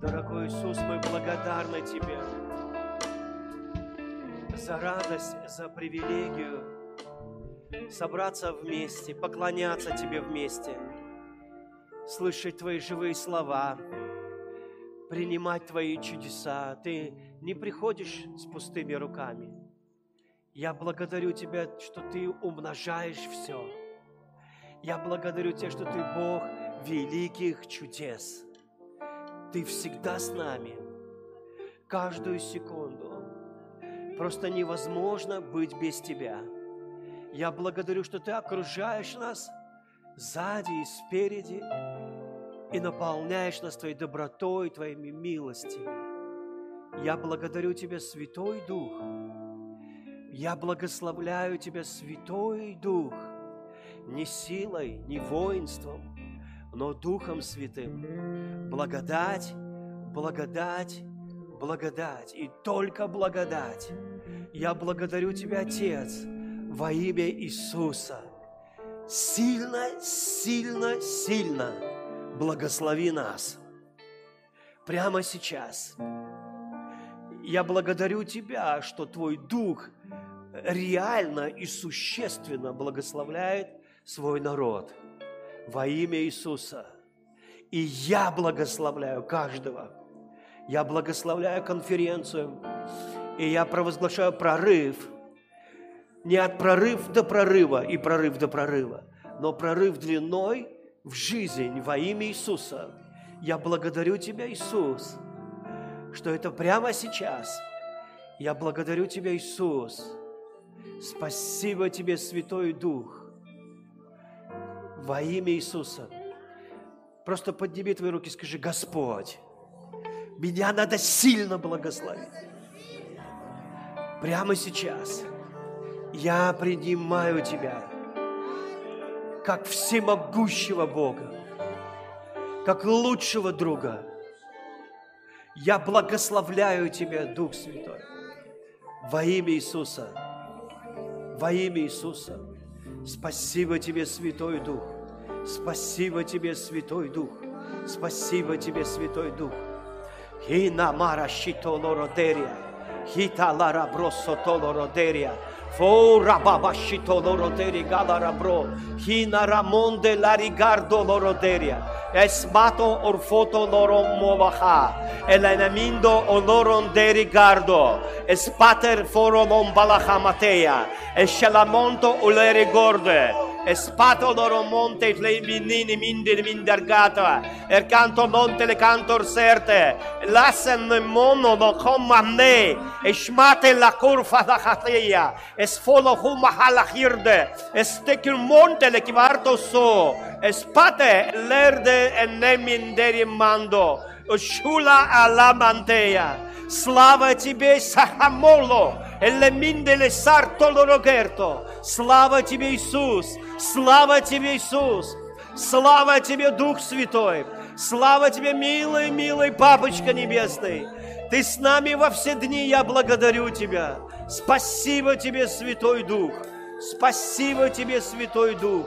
Дорогой Иисус, мы благодарны Тебе за радость, за привилегию собраться вместе, поклоняться Тебе вместе, слышать Твои живые слова, принимать Твои чудеса. Ты не приходишь с пустыми руками. Я благодарю Тебя, что Ты умножаешь все. Я благодарю Тебя, что Ты Бог великих чудес. Ты всегда с нами, каждую секунду. Просто невозможно быть без Тебя. Я благодарю, что Ты окружаешь нас сзади и спереди и наполняешь нас Твоей добротой, Твоими милостями. Я благодарю Тебя, Святой Дух. Я благословляю Тебя, Святой Дух, не силой, не воинством, но Духом Святым. Благодать, благодать, благодать и только благодать. Я благодарю Тебя, Отец, во имя Иисуса. Сильно, сильно, сильно благослови нас. Прямо сейчас. Я благодарю Тебя, что Твой Дух реально и существенно благословляет свой народ во имя Иисуса. И я благословляю каждого. Я благословляю конференцию. И я провозглашаю прорыв. Не от прорыв до прорыва и прорыв до прорыва, но прорыв длиной в жизнь во имя Иисуса. Я благодарю Тебя, Иисус, что это прямо сейчас. Я благодарю Тебя, Иисус. Спасибо Тебе, Святой Дух во имя Иисуса. Просто подними твои руки и скажи, Господь, меня надо сильно благословить. Прямо сейчас я принимаю Тебя как всемогущего Бога, как лучшего друга. Я благословляю Тебя, Дух Святой, во имя Иисуса, во имя Иисуса. Спасибо Тебе, Святой Дух. Спасибо Тебе, Святой Дух. Спасибо Тебе, Святой Дух. Хина мара щитоло родерия. Хита Fora babashito doroteri galarabro, hina ramon de larigardo doroteria, esmato orfoto loron movaha, el enemindo oloron de rigardo, espater foro non balahamatea, eshelamonto ulere gorde, Espato loro monte le minini mindir mindergata. Er canto monte le cantor serte. Lassen mono no comande. Esmate la curva da hatea. Esfolo huma halahirde. Estekir monte le kivarto so. Espate lerde en neminderi mando. Shula alamantea. Слава тебе, Сахамоло, Элеминделе Сартоло Рогерто. Слава тебе, Иисус! Слава тебе, Иисус! Слава тебе, Дух Святой! Слава тебе, милый, милый Папочка Небесный! Ты с нами во все дни, я благодарю Тебя. Спасибо Тебе, Святой Дух. Спасибо Тебе, Святой Дух.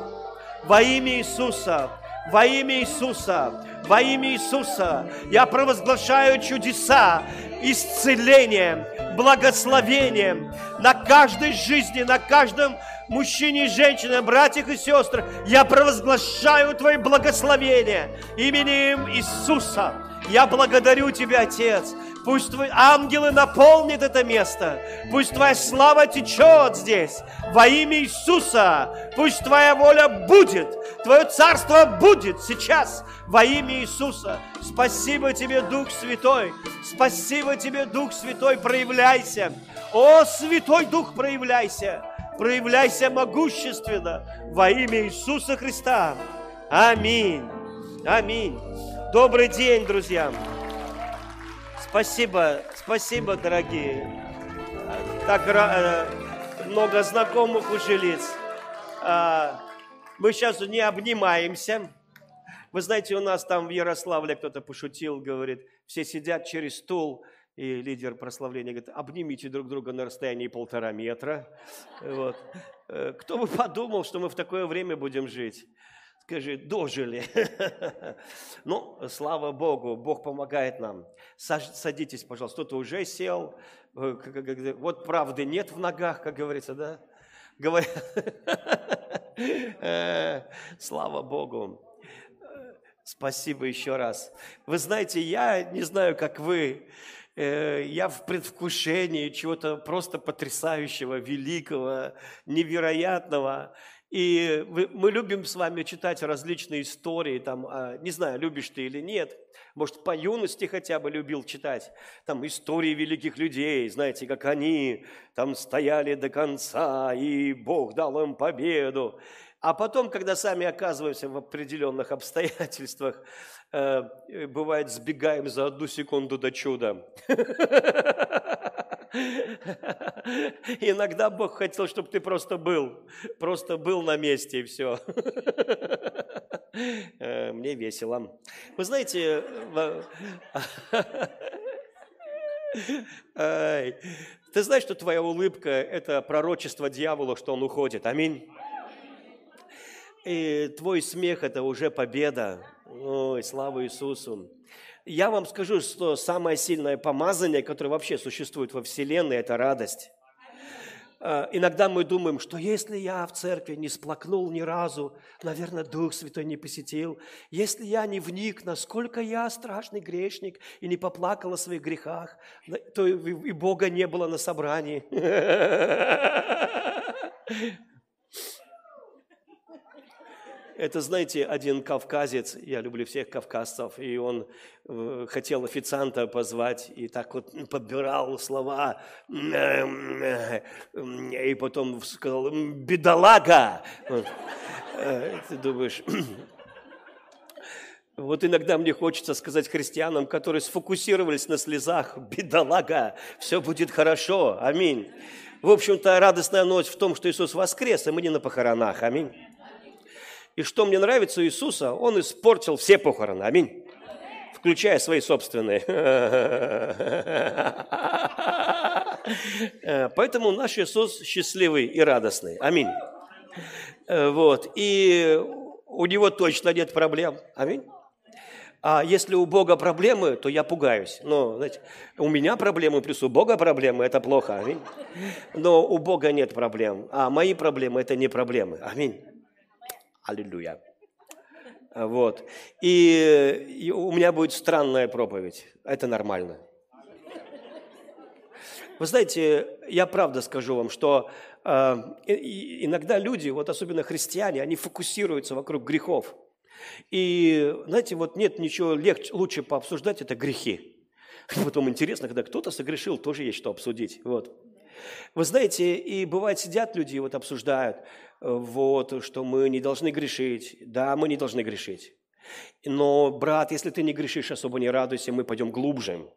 Во имя Иисуса, во имя Иисуса, во имя Иисуса я провозглашаю чудеса, исцеление, благословение на каждой жизни, на каждом мужчине и женщине, братьях и сестрах. Я провозглашаю Твои благословения именем Иисуса. Я благодарю Тебя, Отец. Пусть Твои ангелы наполнят это место. Пусть Твоя слава течет здесь. Во имя Иисуса. Пусть Твоя воля будет. Твое царство будет сейчас. Во имя Иисуса. Спасибо Тебе, Дух Святой. Спасибо Тебе, Дух Святой. Проявляйся. О, Святой Дух, проявляйся. Проявляйся могущественно во имя Иисуса Христа. Аминь. Аминь. Добрый день, друзья. Спасибо, спасибо, дорогие. Так э, много знакомых уже лиц. А, мы сейчас не обнимаемся. Вы знаете, у нас там в Ярославле кто-то пошутил, говорит, все сидят через стул, И лидер прославления говорит, обнимите друг друга на расстоянии полтора метра. Вот. Э, кто бы подумал, что мы в такое время будем жить? Скажи, дожили. Ну, слава Богу, Бог помогает нам. Садитесь, пожалуйста. Кто-то уже сел. Э, вот правды нет в ногах, как говорится, да? Говорят. Э, слава Богу. Спасибо еще раз. Вы знаете, я не знаю, как вы, э, я в предвкушении чего-то просто потрясающего, великого, невероятного. И мы любим с вами читать различные истории, там, а, не знаю, любишь ты или нет, может, по юности хотя бы любил читать, там, истории великих людей, знаете, как они там стояли до конца, и Бог дал им победу. А потом, когда сами оказываемся в определенных обстоятельствах, бывает, сбегаем за одну секунду до чуда. Иногда Бог хотел, чтобы ты просто был, просто был на месте и все. Э, мне весело. Вы знаете, ты знаешь, что твоя улыбка – это пророчество дьявола, что он уходит. Аминь. И твой смех – это уже победа. Ой, слава Иисусу. Я вам скажу, что самое сильное помазание, которое вообще существует во Вселенной, это радость. А, иногда мы думаем, что если я в церкви не сплакнул ни разу, наверное, Дух Святой не посетил. Если я не вник, насколько я страшный грешник и не поплакал о своих грехах, то и Бога не было на собрании. Это, знаете, один кавказец, я люблю всех кавказцев, и он э, хотел официанта позвать, и так вот подбирал слова, и потом сказал «бедолага». Э, ты думаешь, вот иногда мне хочется сказать христианам, которые сфокусировались на слезах, бедолага, все будет хорошо, аминь. В общем-то, радостная ночь в том, что Иисус воскрес, и мы не на похоронах, аминь. И что мне нравится у Иисуса, Он испортил все похороны. Аминь. Включая свои собственные. Поэтому наш Иисус счастливый и радостный. Аминь. Вот. И у него точно нет проблем. Аминь. А если у Бога проблемы, то я пугаюсь. Но, знаете, у меня проблемы, плюс у Бога проблемы, это плохо. Аминь. Но у Бога нет проблем. А мои проблемы – это не проблемы. Аминь. Аллилуйя. Вот. И, и у меня будет странная проповедь. Это нормально. Вы знаете, я правда скажу вам, что э, иногда люди, вот особенно христиане, они фокусируются вокруг грехов. И, знаете, вот нет ничего легче, лучше пообсуждать, это грехи. Потом интересно, когда кто-то согрешил, тоже есть что обсудить. Вот. Вы знаете, и бывает сидят люди и вот обсуждают, вот, что мы не должны грешить. Да, мы не должны грешить. Но, брат, если ты не грешишь, особо не радуйся, мы пойдем глубже.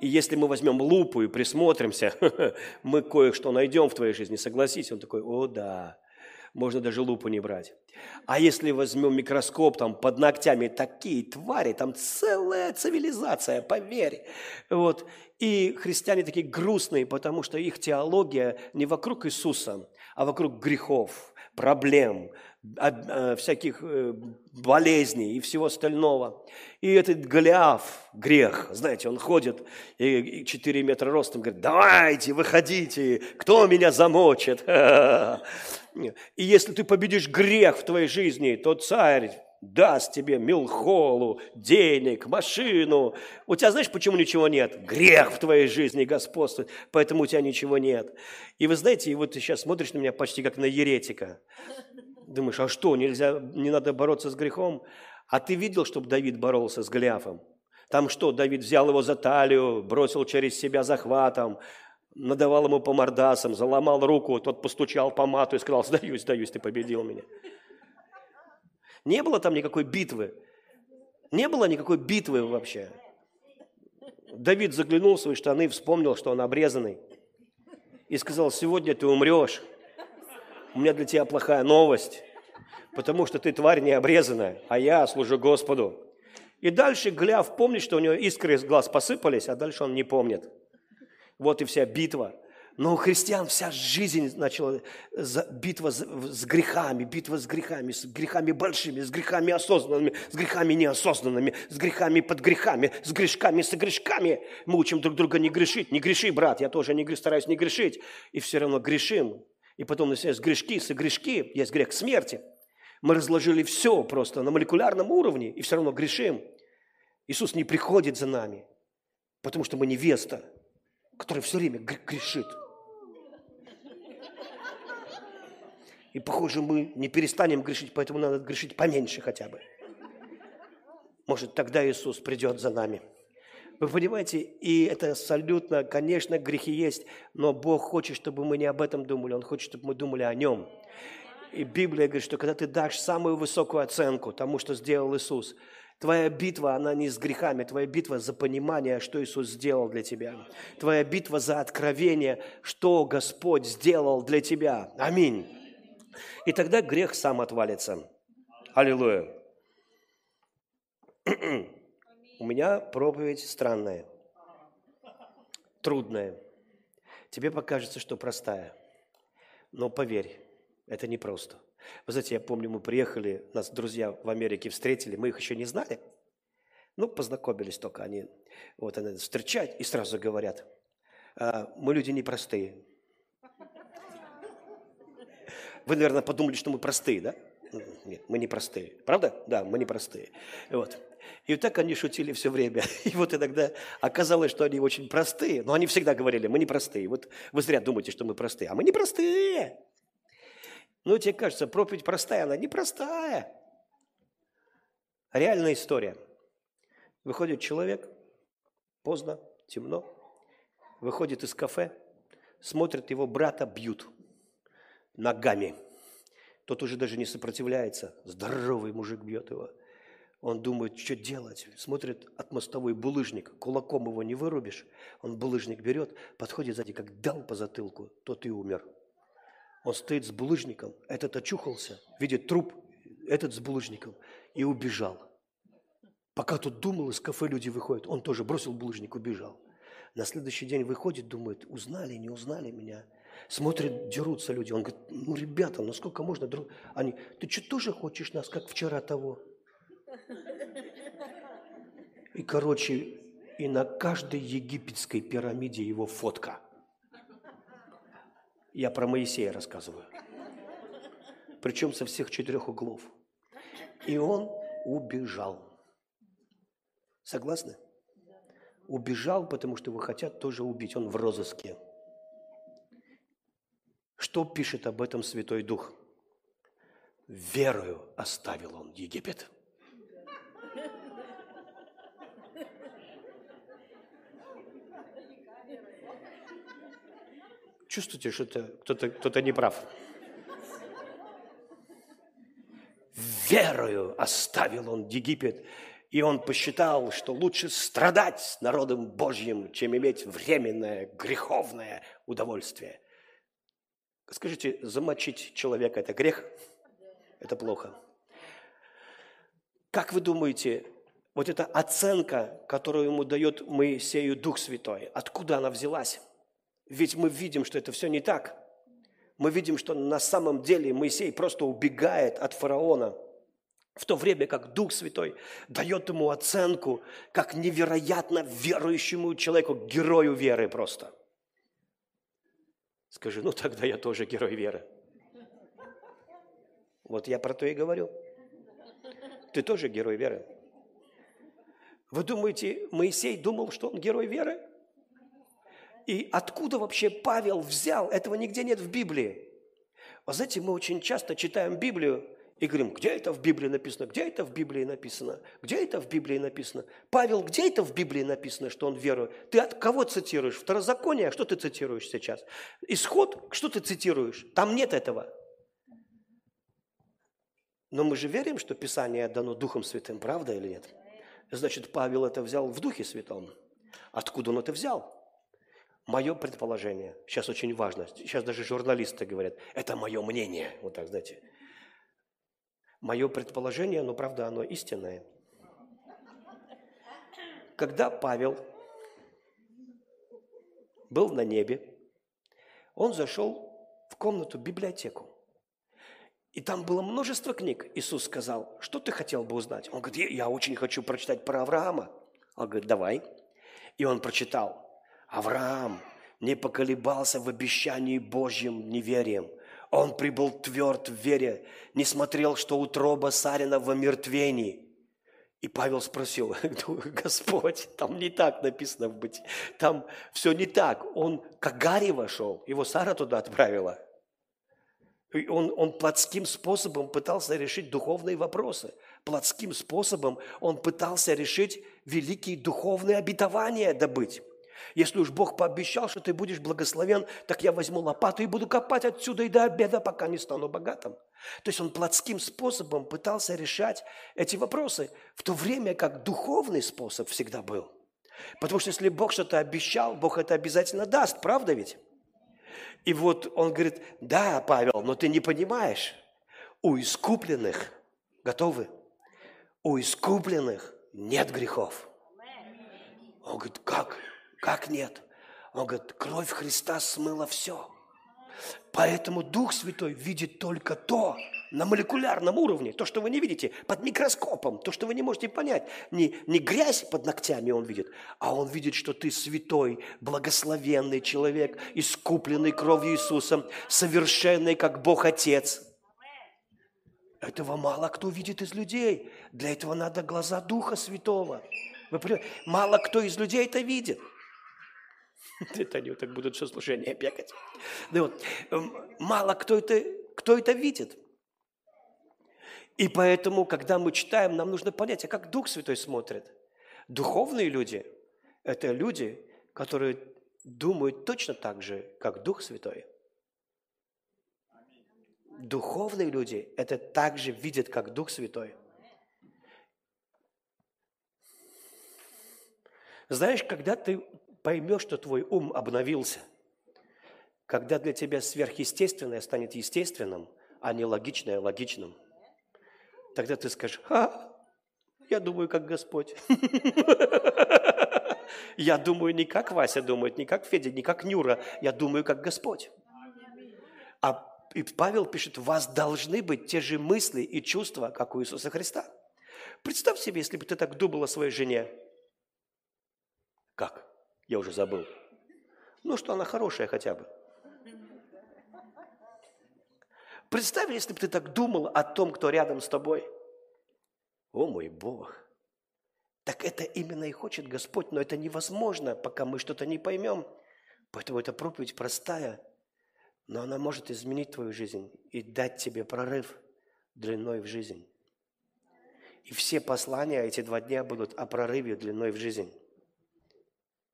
И если мы возьмем лупу и присмотримся, мы кое-что найдем в твоей жизни, согласись. Он такой, о да, можно даже лупу не брать. А если возьмем микроскоп, там под ногтями такие твари, там целая цивилизация, поверь. Вот. И христиане такие грустные, потому что их теология не вокруг Иисуса, а вокруг грехов, проблем, э, всяких э, болезней и всего остального. И этот Голиаф, грех, знаете, он ходит и 4 метра ростом, говорит, давайте, выходите, кто меня замочит? И если ты победишь грех в твоей жизни, то царь даст тебе милхолу, денег, машину. У тебя знаешь, почему ничего нет? Грех в твоей жизни господствует, поэтому у тебя ничего нет. И вы знаете, и вот ты сейчас смотришь на меня почти как на еретика. Думаешь, а что, нельзя, не надо бороться с грехом? А ты видел, чтобы Давид боролся с Голиафом? Там что, Давид взял его за талию, бросил через себя захватом, надавал ему по мордасам, заломал руку, тот постучал по мату и сказал, сдаюсь, сдаюсь, ты победил меня. Не было там никакой битвы. Не было никакой битвы вообще. Давид заглянул в свои штаны, вспомнил, что он обрезанный. И сказал, сегодня ты умрешь. У меня для тебя плохая новость. Потому что ты тварь не обрезанная, а я служу Господу. И дальше Гляв помнит, что у него искры из глаз посыпались, а дальше он не помнит. Вот и вся битва. Но у христиан вся жизнь начала битва с грехами, битва с грехами, с грехами большими, с грехами осознанными, с грехами неосознанными, с грехами под грехами, с грешками, с грешками. Мы учим друг друга не грешить. Не греши, брат, я тоже не, стараюсь не грешить. И все равно грешим. И потом есть грешки, с грешки, есть грех смерти. Мы разложили все просто на молекулярном уровне и все равно грешим. Иисус не приходит за нами, потому что мы невеста, которая все время грешит. И, похоже, мы не перестанем грешить, поэтому надо грешить поменьше хотя бы. Может, тогда Иисус придет за нами. Вы понимаете, и это абсолютно, конечно, грехи есть, но Бог хочет, чтобы мы не об этом думали, Он хочет, чтобы мы думали о Нем. И Библия говорит, что когда ты дашь самую высокую оценку тому, что сделал Иисус, Твоя битва, она не с грехами, твоя битва за понимание, что Иисус сделал для тебя. Твоя битва за откровение, что Господь сделал для тебя. Аминь. И тогда грех сам отвалится. Аллилуйя. У меня проповедь странная, трудная. Тебе покажется, что простая. Но поверь, это непросто. Вы знаете, я помню, мы приехали, нас друзья в Америке встретили, мы их еще не знали. Ну, познакомились только они. Вот они встречать и сразу говорят, «А, мы люди непростые. Вы, наверное, подумали, что мы простые, да? Нет, мы не простые. Правда? Да, мы не простые. Вот. И вот так они шутили все время. И вот иногда оказалось, что они очень простые, но они всегда говорили, мы не простые. Вот вы зря думаете, что мы простые. А мы не простые. Ну, тебе кажется, проповедь простая, она непростая. Реальная история. Выходит человек, поздно, темно, выходит из кафе, смотрит, его брата бьют ногами. Тот уже даже не сопротивляется. Здоровый мужик бьет его. Он думает, что делать. Смотрит от мостовой булыжник. Кулаком его не вырубишь. Он булыжник берет, подходит сзади, как дал по затылку, тот и умер. Он стоит с булыжником, этот очухался, видит труп, этот с булыжником, и убежал. Пока тут думал, из кафе люди выходят, он тоже бросил булыжник, убежал. На следующий день выходит, думает, узнали, не узнали меня – Смотрят, дерутся люди. Он говорит, ну, ребята, ну сколько можно? Друг... Они, ты что, тоже хочешь нас, как вчера того? И, короче, и на каждой египетской пирамиде его фотка. Я про Моисея рассказываю. Причем со всех четырех углов. И он убежал. Согласны? Убежал, потому что его хотят тоже убить. Он в розыске. Что пишет об этом Святой Дух? Верою оставил он Египет. Чувствуете, что кто-то кто не прав? Верою оставил он Египет, и он посчитал, что лучше страдать с народом Божьим, чем иметь временное греховное удовольствие. Скажите, замочить человека – это грех? Это плохо. Как вы думаете, вот эта оценка, которую ему дает Моисею Дух Святой, откуда она взялась? Ведь мы видим, что это все не так. Мы видим, что на самом деле Моисей просто убегает от фараона, в то время как Дух Святой дает ему оценку, как невероятно верующему человеку, герою веры просто – Скажи, ну тогда я тоже герой веры. Вот я про то и говорю. Ты тоже герой веры. Вы думаете, Моисей думал, что он герой веры? И откуда вообще Павел взял? Этого нигде нет в Библии. Вы знаете, мы очень часто читаем Библию, и говорим, где это в Библии написано, где это в Библии написано, где это в Библии написано. Павел, где это в Библии написано, что он верует? Ты от кого цитируешь? Второзаконие? Что ты цитируешь сейчас? Исход? Что ты цитируешь? Там нет этого. Но мы же верим, что Писание дано Духом Святым, правда или нет? Значит, Павел это взял в Духе Святом. Откуда он это взял? Мое предположение, сейчас очень важно, сейчас даже журналисты говорят, это мое мнение, вот так, знаете, Мое предположение, но правда оно истинное. когда Павел был на небе, он зашел в комнату, библиотеку. И там было множество книг. Иисус сказал, что ты хотел бы узнать? Он говорит, я очень хочу прочитать про Авраама. Он говорит, давай. И он прочитал, Авраам не поколебался в обещании Божьим неверием. Он прибыл тверд в вере, не смотрел, что утроба Сарина в омертвении. И Павел спросил, Господь, там не так написано быть, там все не так. Он к Гарри вошел, его Сара туда отправила. И он, он плотским способом пытался решить духовные вопросы. Плотским способом он пытался решить великие духовные обетования добыть. Если уж Бог пообещал, что ты будешь благословен, так я возьму лопату и буду копать отсюда и до обеда, пока не стану богатым. То есть он плотским способом пытался решать эти вопросы, в то время как духовный способ всегда был. Потому что если Бог что-то обещал, Бог это обязательно даст, правда ведь? И вот он говорит, да, Павел, но ты не понимаешь, у искупленных, готовы? У искупленных нет грехов. Он говорит, как? Как нет? Он говорит, кровь Христа смыла все. Поэтому Дух Святой видит только то, на молекулярном уровне, то, что вы не видите, под микроскопом, то, что вы не можете понять. Не, не грязь под ногтями он видит, а он видит, что ты святой, благословенный человек, искупленный кровью Иисусом, совершенный, как Бог Отец. Этого мало кто видит из людей. Для этого надо глаза Духа Святого. Вы? Мало кто из людей это видит. Это они вот так будут все служение бегать. Да вот, эм, мало кто это, кто это видит. И поэтому, когда мы читаем, нам нужно понять, а как Дух Святой смотрит. Духовные люди – это люди, которые думают точно так же, как Дух Святой. Духовные люди – это также видят, как Дух Святой. Знаешь, когда ты поймешь, что твой ум обновился, когда для тебя сверхъестественное станет естественным, а не логичное логичным, тогда ты скажешь, а, я думаю, как Господь. Я думаю не как Вася думает, не как Федя, не как Нюра. Я думаю, как Господь. А и Павел пишет, у вас должны быть те же мысли и чувства, как у Иисуса Христа. Представь себе, если бы ты так думал о своей жене. Как? Я уже забыл. Ну, что она хорошая хотя бы. Представь, если бы ты так думал о том, кто рядом с тобой. О мой Бог! Так это именно и хочет Господь, но это невозможно, пока мы что-то не поймем. Поэтому эта проповедь простая, но она может изменить твою жизнь и дать тебе прорыв длиной в жизнь. И все послания эти два дня будут о прорыве длиной в жизнь.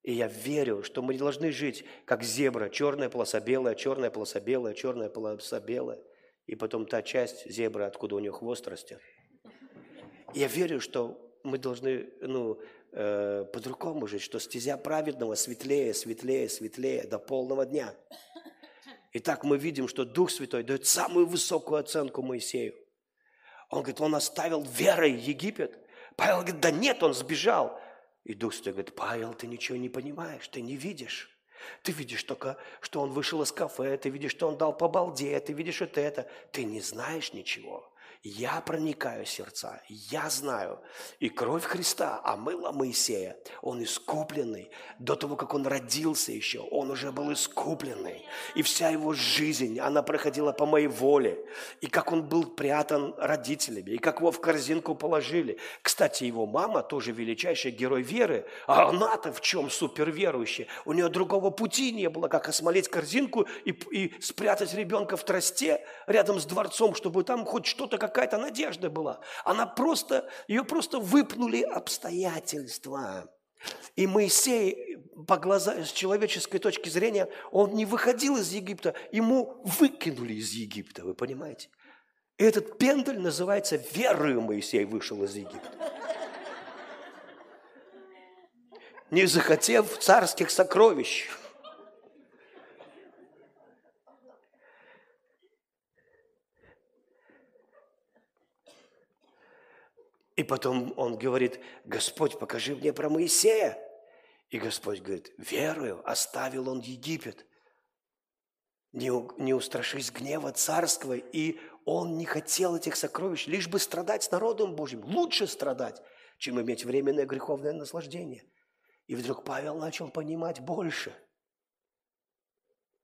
И я верю, что мы не должны жить как зебра, черная полоса белая, черная полоса белая, черная полоса белая, и потом та часть зебры, откуда у нее хвост растет. Я верю, что мы должны ну, э, по-другому жить, что стезя праведного светлее, светлее, светлее до полного дня. Итак, мы видим, что Дух Святой дает самую высокую оценку Моисею. Он говорит, он оставил верой Египет. Павел говорит, да нет, он сбежал. И Дух Святой говорит, Павел, ты ничего не понимаешь, ты не видишь. Ты видишь только, что он вышел из кафе, ты видишь, что он дал по балде, ты видишь вот это. Ты не знаешь ничего. Я проникаю в сердца, я знаю. И кровь Христа омыла Моисея. Он искупленный. До того, как он родился еще, он уже был искупленный. И вся его жизнь, она проходила по моей воле. И как он был прятан родителями, и как его в корзинку положили. Кстати, его мама тоже величайший герой веры. А она-то в чем суперверующая? У нее другого пути не было, как осмолить корзинку и, и спрятать ребенка в тросте рядом с дворцом, чтобы там хоть что-то, как какая-то надежда была. Она просто, ее просто выпнули обстоятельства. И Моисей, по глаза, с человеческой точки зрения, он не выходил из Египта, ему выкинули из Египта, вы понимаете? И этот пендель называется «Верою Моисей вышел из Египта». Не захотев царских сокровищ. И потом он говорит, Господь, покажи мне про Моисея. И Господь говорит, верую, оставил он Египет. Не, не устрашись гнева царского. И он не хотел этих сокровищ, лишь бы страдать с народом Божьим. Лучше страдать, чем иметь временное греховное наслаждение. И вдруг Павел начал понимать больше –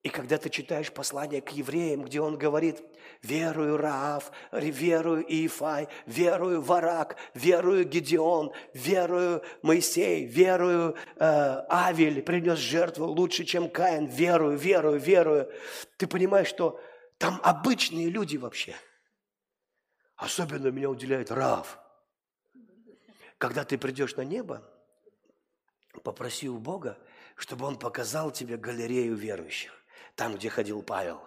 и когда ты читаешь послание к евреям, где он говорит, верую Раав, верую Иефай, верую Варак, верую Гедеон, верую Моисей, верую э, Авель, принес жертву лучше, чем Каин, верую, верую, верую. Ты понимаешь, что там обычные люди вообще. Особенно меня уделяет Раав. Когда ты придешь на небо, попроси у Бога, чтобы Он показал тебе галерею верующих там, где ходил Павел.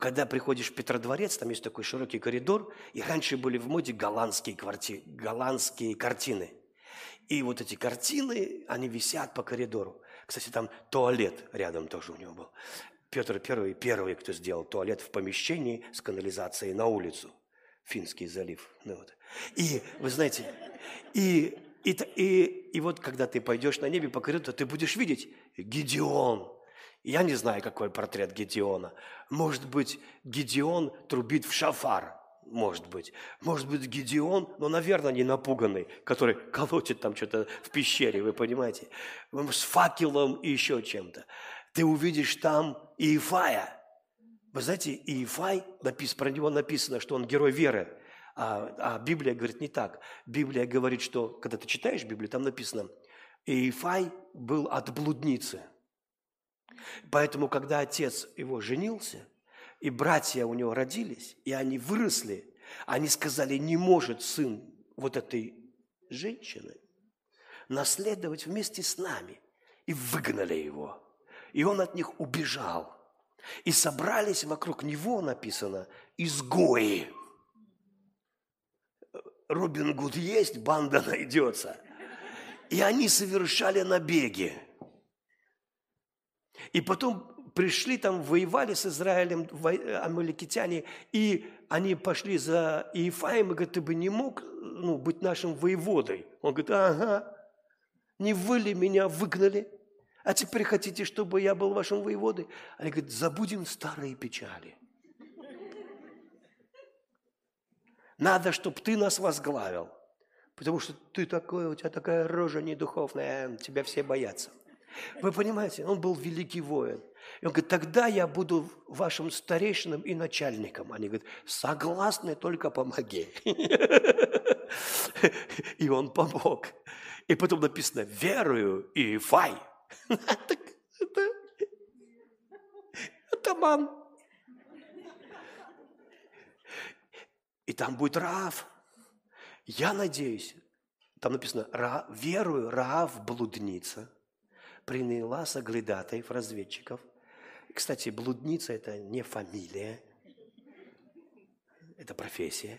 Когда приходишь в Петродворец, там есть такой широкий коридор, и раньше были в моде голландские, кварти... голландские картины. И вот эти картины, они висят по коридору. Кстати, там туалет рядом тоже у него был. Петр Первый, первый, кто сделал туалет в помещении с канализацией на улицу. Финский залив. Ну, вот. И, вы знаете, и, и, и, и вот когда ты пойдешь на небе по коридору, ты будешь видеть Гедеон, я не знаю, какой портрет Гедеона. Может быть, Гедеон трубит в шафар. Может быть. Может быть, Гедеон, но, наверное, не напуганный, который колотит там что-то в пещере, вы понимаете, с факелом и еще чем-то. Ты увидишь там Иефая. Вы знаете, Иефай, напис, про него написано, что он герой веры. А, а Библия говорит не так. Библия говорит, что, когда ты читаешь Библию, там написано, Иефай был от блудницы – Поэтому, когда отец его женился, и братья у него родились, и они выросли, они сказали, не может сын вот этой женщины наследовать вместе с нами. И выгнали его. И он от них убежал. И собрались вокруг него, написано, изгои. Робин Гуд есть, банда найдется. И они совершали набеги. И потом пришли там, воевали с Израилем амаликитяне, и они пошли за Иефаем и говорят, ты бы не мог ну, быть нашим воеводой. Он говорит, ага, не вы ли меня выгнали? А теперь хотите, чтобы я был вашим воеводой? Они говорят, забудем старые печали. Надо, чтобы ты нас возглавил. Потому что ты такой, у тебя такая рожа недуховная, тебя все боятся. Вы понимаете, он был великий воин. И он говорит, тогда я буду вашим старейшином и начальником. Они говорят, согласны, только помоги. И он помог. И потом написано, верую и фай. Атаман. И там будет Раав. Я надеюсь, там написано, верую, Раав блудница – приняла соглядатаев, разведчиков. Кстати, блудница – это не фамилия, это профессия.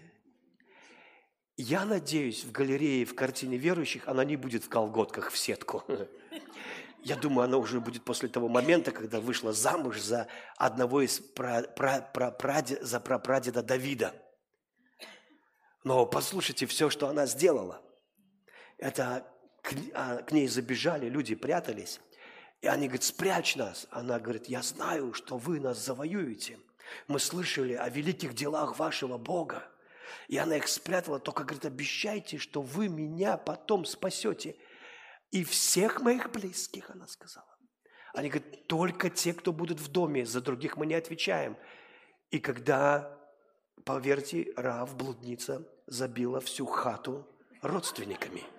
Я надеюсь, в галерее, в картине верующих она не будет в колготках в сетку. Я думаю, она уже будет после того момента, когда вышла замуж за одного из пра, пра, пра, за прапрадеда Давида. Но послушайте все, что она сделала. Это к, а, к ней забежали, люди прятались. И они говорят, спрячь нас. Она говорит, я знаю, что вы нас завоюете. Мы слышали о великих делах вашего Бога. И она их спрятала, только говорит, обещайте, что вы меня потом спасете. И всех моих близких, она сказала. Они говорят, только те, кто будут в доме, за других мы не отвечаем. И когда, поверьте, Рав, блудница, забила всю хату родственниками –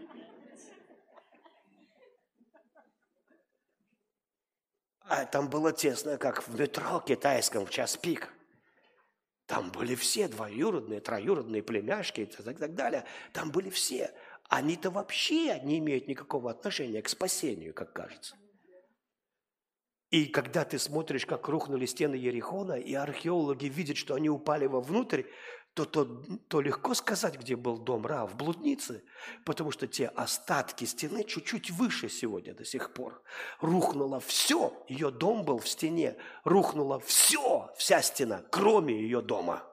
А там было тесно, как в метро китайском в час пик. Там были все двоюродные, троюродные племяшки и так, так далее. Там были все. Они-то вообще не имеют никакого отношения к спасению, как кажется. И когда ты смотришь, как рухнули стены Ерихона, и археологи видят, что они упали вовнутрь, то, то, то легко сказать, где был дом Ра, в блуднице, потому что те остатки стены чуть-чуть выше сегодня до сих пор. Рухнуло все, ее дом был в стене, рухнуло все, вся стена, кроме ее дома.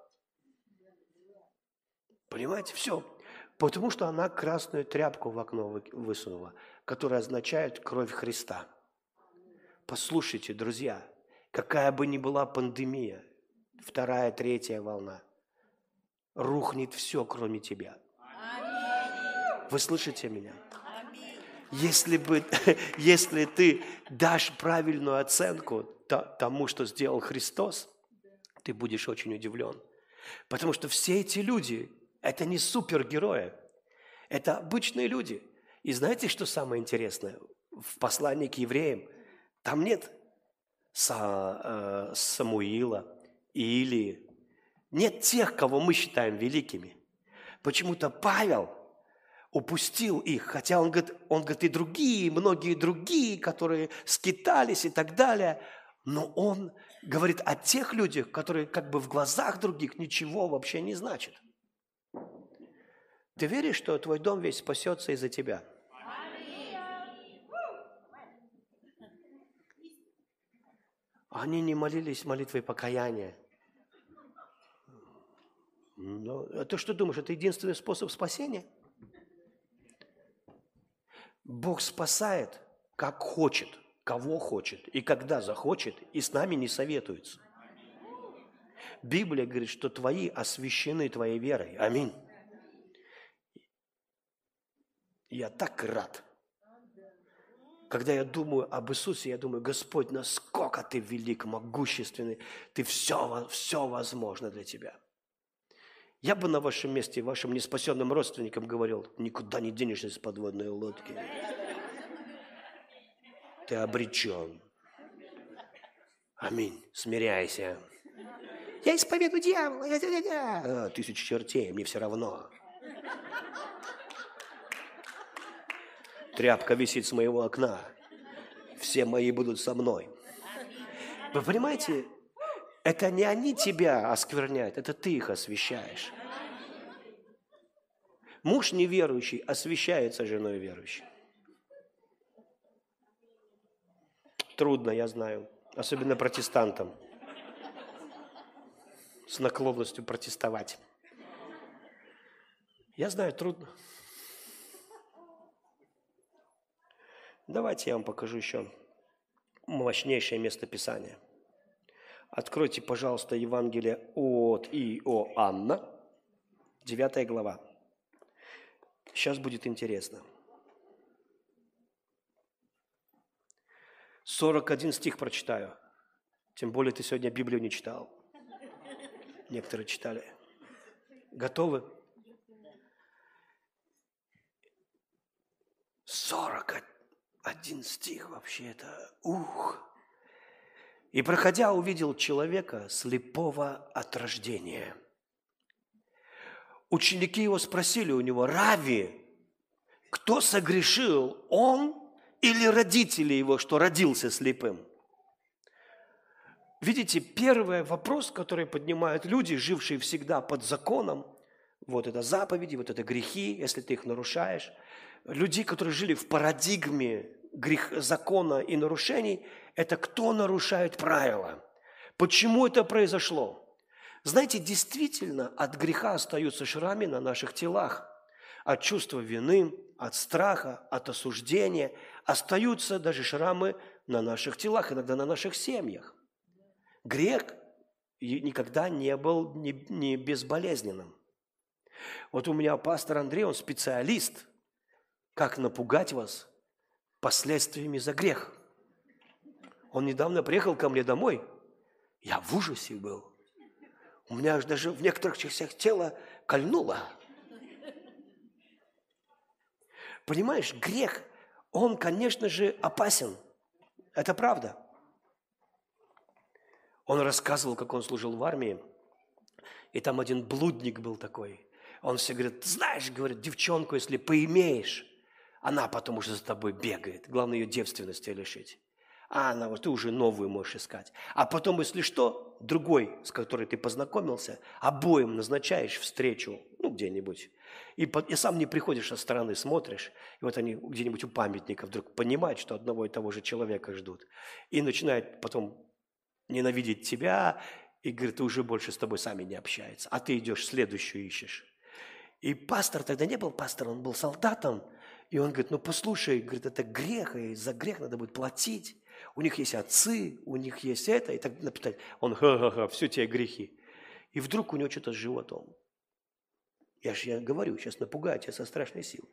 Понимаете, все. Потому что она красную тряпку в окно высунула, которая означает кровь Христа. Послушайте, друзья, какая бы ни была пандемия, вторая, третья волна, рухнет все, кроме тебя. Вы слышите меня? Если, бы, если ты дашь правильную оценку тому, что сделал Христос, ты будешь очень удивлен. Потому что все эти люди, это не супергерои, это обычные люди. И знаете, что самое интересное? В послании к евреям там нет Са, э, Самуила или нет тех, кого мы считаем великими. Почему-то Павел упустил их, хотя он говорит, он говорит и другие, многие другие, которые скитались и так далее, но он говорит о тех людях, которые как бы в глазах других ничего вообще не значат. Ты веришь, что твой дом весь спасется из-за тебя? Они не молились молитвой покаяния. Но, а ты что думаешь, это единственный способ спасения? Бог спасает, как хочет, кого хочет и когда захочет, и с нами не советуется. Библия говорит, что твои освящены твоей верой. Аминь. Я так рад. Когда я думаю об Иисусе, я думаю, Господь, насколько Ты велик, могущественный, Ты все, все возможно для Тебя. Я бы на вашем месте, вашим неспасенным родственникам говорил, никуда не денешься из подводной лодки. Ты обречен. Аминь. Смиряйся. Я исповедую дьявола. А, тысячи чертей, мне все равно. Тряпка висит с моего окна. Все мои будут со мной. Вы понимаете, это не они тебя оскверняют, это ты их освещаешь. Муж неверующий освещается женой верующей. Трудно, я знаю, особенно протестантам с наклонностью протестовать. Я знаю, трудно. Давайте я вам покажу еще мощнейшее место Писания. Откройте, пожалуйста, Евангелие от Иоанна, 9 глава. Сейчас будет интересно. 41 стих прочитаю. Тем более ты сегодня Библию не читал. Некоторые читали. Готовы? 41 один стих вообще это ух. И проходя, увидел человека слепого от рождения. Ученики его спросили у него, Рави, кто согрешил, он или родители его, что родился слепым? Видите, первый вопрос, который поднимают люди, жившие всегда под законом, вот это заповеди, вот это грехи, если ты их нарушаешь – людей, которые жили в парадигме грех, закона и нарушений, это кто нарушает правила. Почему это произошло? Знаете, действительно, от греха остаются шрамы на наших телах. От чувства вины, от страха, от осуждения остаются даже шрамы на наших телах, иногда на наших семьях. Грех никогда не был не, не безболезненным. Вот у меня пастор Андрей, он специалист – как напугать вас последствиями за грех. Он недавно приехал ко мне домой. Я в ужасе был. У меня даже в некоторых частях тела кольнуло. Понимаешь, грех, он, конечно же, опасен. Это правда. Он рассказывал, как он служил в армии. И там один блудник был такой. Он все говорит, знаешь, говорит, девчонку, если поимеешь, она потом уже за тобой бегает. Главное ее девственности лишить. Вот ты уже новую можешь искать. А потом, если что, другой, с которой ты познакомился, обоим назначаешь встречу, ну, где-нибудь. И, и сам не приходишь со стороны, смотришь, и вот они где-нибудь у памятника вдруг понимают, что одного и того же человека ждут. И начинают потом ненавидеть тебя, и говорит, уже больше с тобой сами не общается. А ты идешь, следующую ищешь. И пастор тогда не был пастором, он был солдатом. И он говорит, ну послушай, говорит, это грех, и за грех надо будет платить. У них есть отцы, у них есть это. И так написать, он ха-ха-ха, все те грехи. И вдруг у него что-то с животом. Я же я говорю, сейчас напугаю тебя со страшной силой.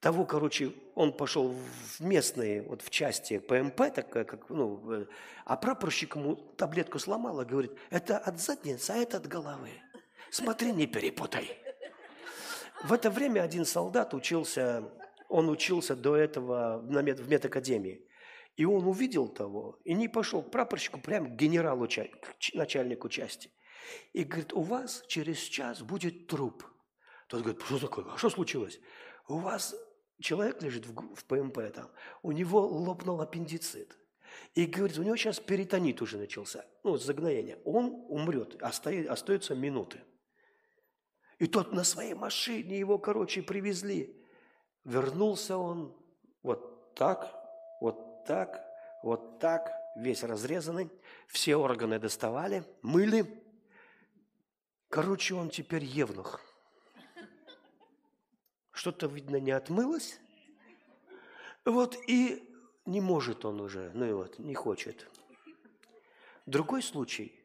Того, короче, он пошел в местные, вот в части ПМП, такая, как, ну, э, а прапорщик ему таблетку сломал и говорит, это от задницы, а это от головы. Смотри, не перепутай. В это время один солдат учился, он учился до этого в медакадемии. И он увидел того, и не пошел к прапорщику, прямо к генералу, начальнику части. И говорит, у вас через час будет труп. Тот говорит, что такое, а что случилось? У вас человек лежит в, ПМП там, у него лопнул аппендицит. И говорит, у него сейчас перитонит уже начался, ну, загноение. Он умрет, остается минуты. И тот на своей машине его, короче, привезли. Вернулся он вот так, вот так, вот так, весь разрезанный. Все органы доставали, мыли. Короче, он теперь евнух. Что-то, видно, не отмылось. Вот и не может он уже, ну и вот, не хочет. Другой случай.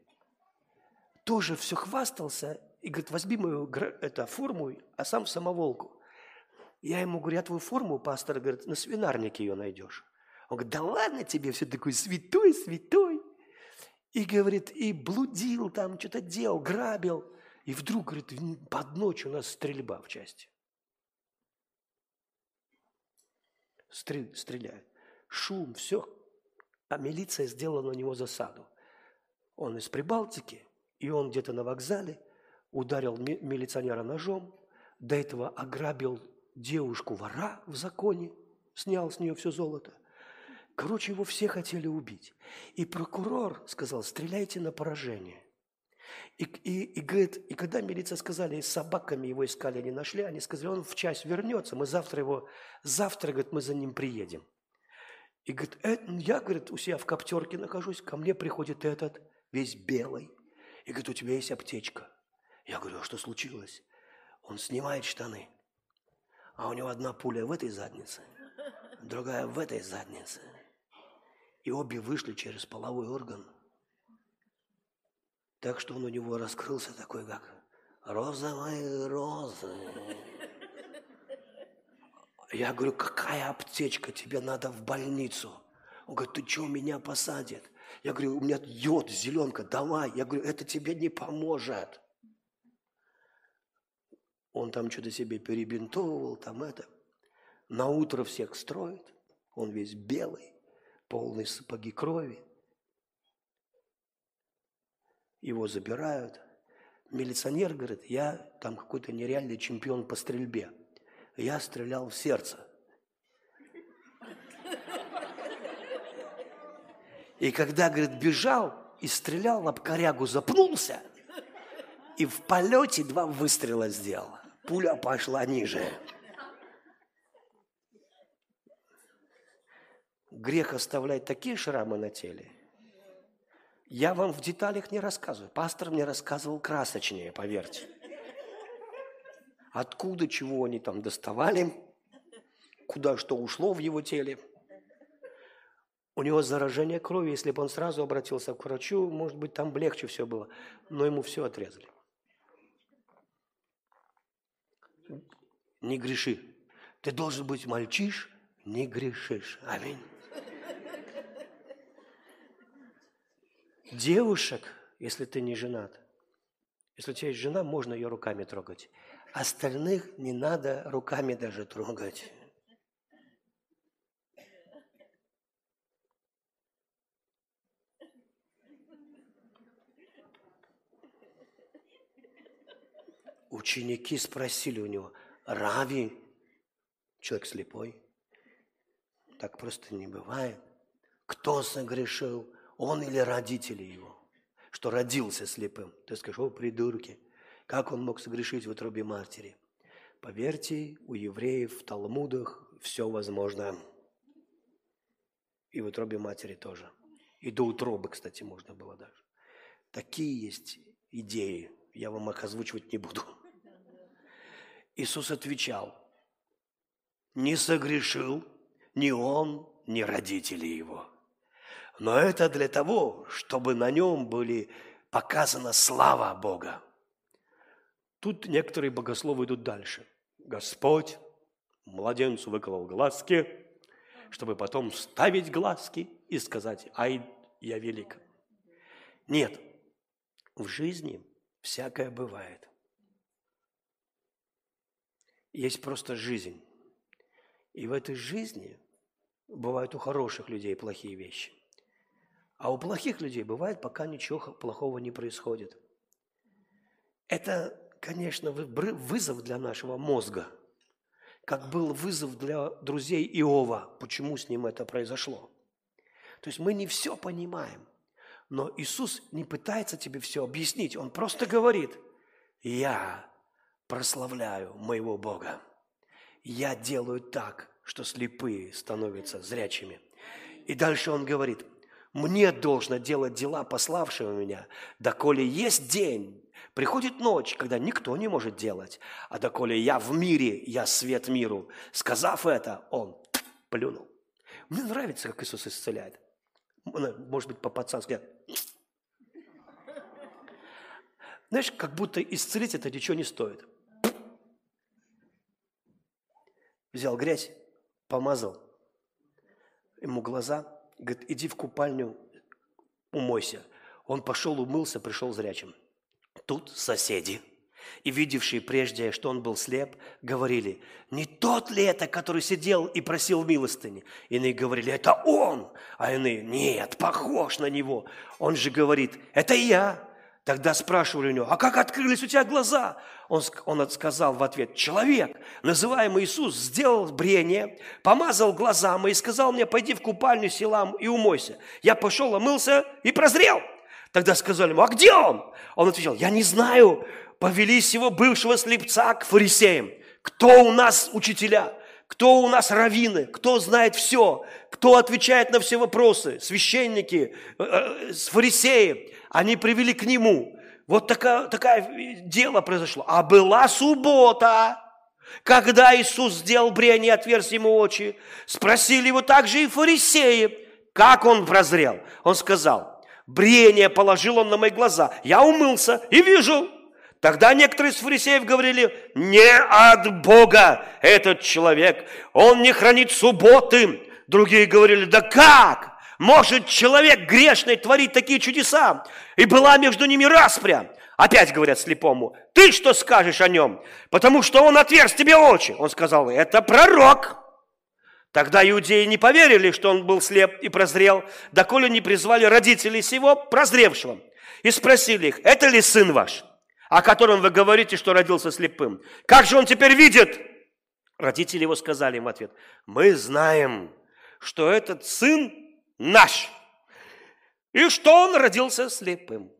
Тоже все хвастался и говорит, возьми мою это, форму, а сам самоволку. Я ему говорю, я твою форму, пастор, говорит, на свинарнике ее найдешь. Он говорит, да ладно тебе, все такой святой, святой. И говорит, и блудил там, что-то делал, грабил. И вдруг, говорит, под ночь у нас стрельба в части. Стрель, стреляют. Шум, все. А милиция сделала на него засаду. Он из Прибалтики, и он где-то на вокзале ударил милиционера ножом, до этого ограбил девушку-вора в законе, снял с нее все золото. Короче, его все хотели убить. И прокурор сказал, стреляйте на поражение. И, и, и, говорит, и когда милиция сказали, с собаками его искали, не нашли, они сказали, он в часть вернется, мы завтра его, завтра, говорит, мы за ним приедем. И говорит, э, я, говорит, у себя в коптерке нахожусь, ко мне приходит этот, весь белый. И говорит, у тебя есть аптечка. Я говорю, а что случилось? Он снимает штаны, а у него одна пуля в этой заднице, другая в этой заднице. И обе вышли через половой орган. Так что он у него раскрылся такой, как розовые розы. Я говорю, какая аптечка, тебе надо в больницу. Он говорит, ты что, меня посадят? Я говорю, у меня йод, зеленка, давай. Я говорю, это тебе не поможет. Он там что-то себе перебинтовывал, там это. На утро всех строит. Он весь белый, полный сапоги крови. Его забирают. Милиционер говорит, я там какой-то нереальный чемпион по стрельбе. Я стрелял в сердце. И когда, говорит, бежал и стрелял, об корягу запнулся, и в полете два выстрела сделал пуля пошла ниже. Грех оставлять такие шрамы на теле. Я вам в деталях не рассказываю. Пастор мне рассказывал красочнее, поверьте. Откуда, чего они там доставали, куда что ушло в его теле. У него заражение крови, если бы он сразу обратился к врачу, может быть, там легче все было. Но ему все отрезали. Не греши. Ты должен быть мальчиш, не грешишь. Аминь. Девушек, если ты не женат, если у тебя есть жена, можно ее руками трогать. Остальных не надо руками даже трогать. Ученики спросили у него – Рави, человек слепой. Так просто не бывает. Кто согрешил, он или родители его, что родился слепым? Ты скажешь, о, придурки, как он мог согрешить в утробе матери? Поверьте, у евреев в Талмудах все возможно. И в утробе матери тоже. И до утробы, кстати, можно было даже. Такие есть идеи. Я вам их озвучивать не буду. Иисус отвечал, не согрешил ни он, ни родители его. Но это для того, чтобы на нем были показана слава Бога. Тут некоторые богословы идут дальше. Господь младенцу выколол глазки, чтобы потом ставить глазки и сказать, ай, я велик. Нет, в жизни всякое бывает. Есть просто жизнь. И в этой жизни бывают у хороших людей плохие вещи. А у плохих людей бывает, пока ничего плохого не происходит. Это, конечно, вызов для нашего мозга, как был вызов для друзей Иова, почему с ним это произошло. То есть мы не все понимаем, но Иисус не пытается тебе все объяснить, Он просто говорит, я прославляю моего Бога. Я делаю так, что слепые становятся зрячими. И дальше он говорит, мне должно делать дела пославшего меня, доколе есть день, приходит ночь, когда никто не может делать, а доколе я в мире, я свет миру. Сказав это, он плюнул. Мне нравится, как Иисус исцеляет. Может быть, по-пацански. Знаешь, как будто исцелить это ничего не стоит. Взял грязь, помазал ему глаза, говорит, иди в купальню, умойся. Он пошел, умылся, пришел зрячим. Тут соседи, и видевшие прежде, что он был слеп, говорили, не тот ли это, который сидел и просил милостыни? Иные говорили, это он, а иные, нет, похож на него. Он же говорит, это я. Тогда спрашивали у него, а как открылись у тебя глаза? Он, он сказал в ответ, человек, называемый Иисус, сделал брение, помазал глаза мои и сказал мне, пойди в купальню селам и умойся. Я пошел, омылся и прозрел. Тогда сказали ему, а где он? Он отвечал, я не знаю, повели сего бывшего слепца к фарисеям. Кто у нас учителя? Кто у нас раввины? Кто знает все? Кто отвечает на все вопросы? Священники, э, э, фарисеи. Они привели к нему. Вот такое, такое дело произошло. А была суббота, когда Иисус сделал брение, отверз ему очи. Спросили его также и фарисеи, как он прозрел. Он сказал, брение положил он на мои глаза. Я умылся и вижу. Тогда некоторые из фарисеев говорили, не от Бога этот человек, он не хранит субботы. Другие говорили, да как? Может человек грешный творить такие чудеса? И была между ними распря. Опять говорят слепому, ты что скажешь о нем? Потому что он отверз тебе очи. Он сказал, это пророк. Тогда иудеи не поверили, что он был слеп и прозрел, доколе не призвали родителей сего прозревшего. И спросили их, это ли сын ваш, о котором вы говорите, что родился слепым? Как же он теперь видит? Родители его сказали им в ответ, мы знаем, что этот сын наш. И что он родился слепым.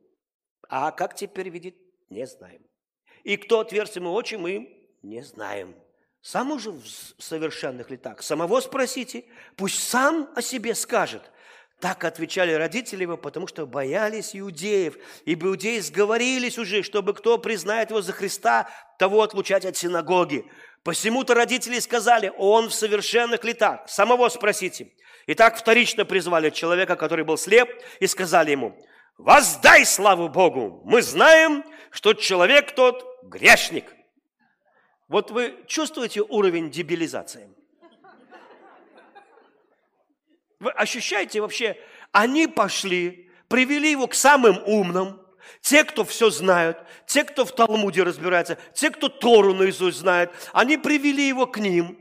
А как теперь видит, не знаем. И кто отверз ему очи, мы не знаем. Сам уже в совершенных ли так? Самого спросите, пусть сам о себе скажет. Так отвечали родители его, потому что боялись иудеев, ибо иудеи сговорились уже, чтобы кто признает его за Христа, того отлучать от синагоги. Посему-то родители сказали, он в совершенных ли так? Самого спросите. И так вторично призвали человека, который был слеп, и сказали ему, воздай славу Богу, мы знаем, что человек тот грешник. Вот вы чувствуете уровень дебилизации? Вы ощущаете вообще, они пошли, привели его к самым умным, те, кто все знают, те, кто в Талмуде разбирается, те, кто Тору наизусть знает, они привели его к ним,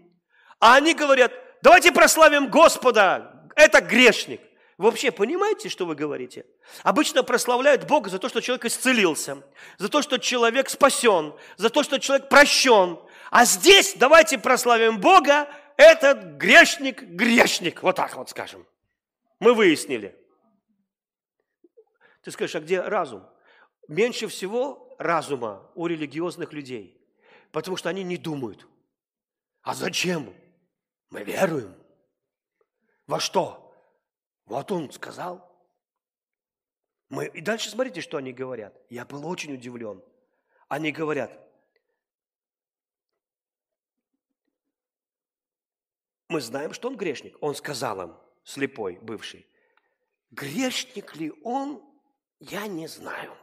а они говорят, давайте прославим Господа, это грешник. Вы вообще понимаете, что вы говорите? Обычно прославляют Бога за то, что человек исцелился, за то, что человек спасен, за то, что человек прощен. А здесь давайте прославим Бога, этот грешник, грешник, вот так вот скажем. Мы выяснили. Ты скажешь, а где разум? Меньше всего разума у религиозных людей, потому что они не думают. А зачем? Мы веруем. Во что? Вот он сказал. Мы... И дальше смотрите, что они говорят. Я был очень удивлен. Они говорят, мы знаем, что он грешник. Он сказал им, слепой, бывший, грешник ли он, я не знаю.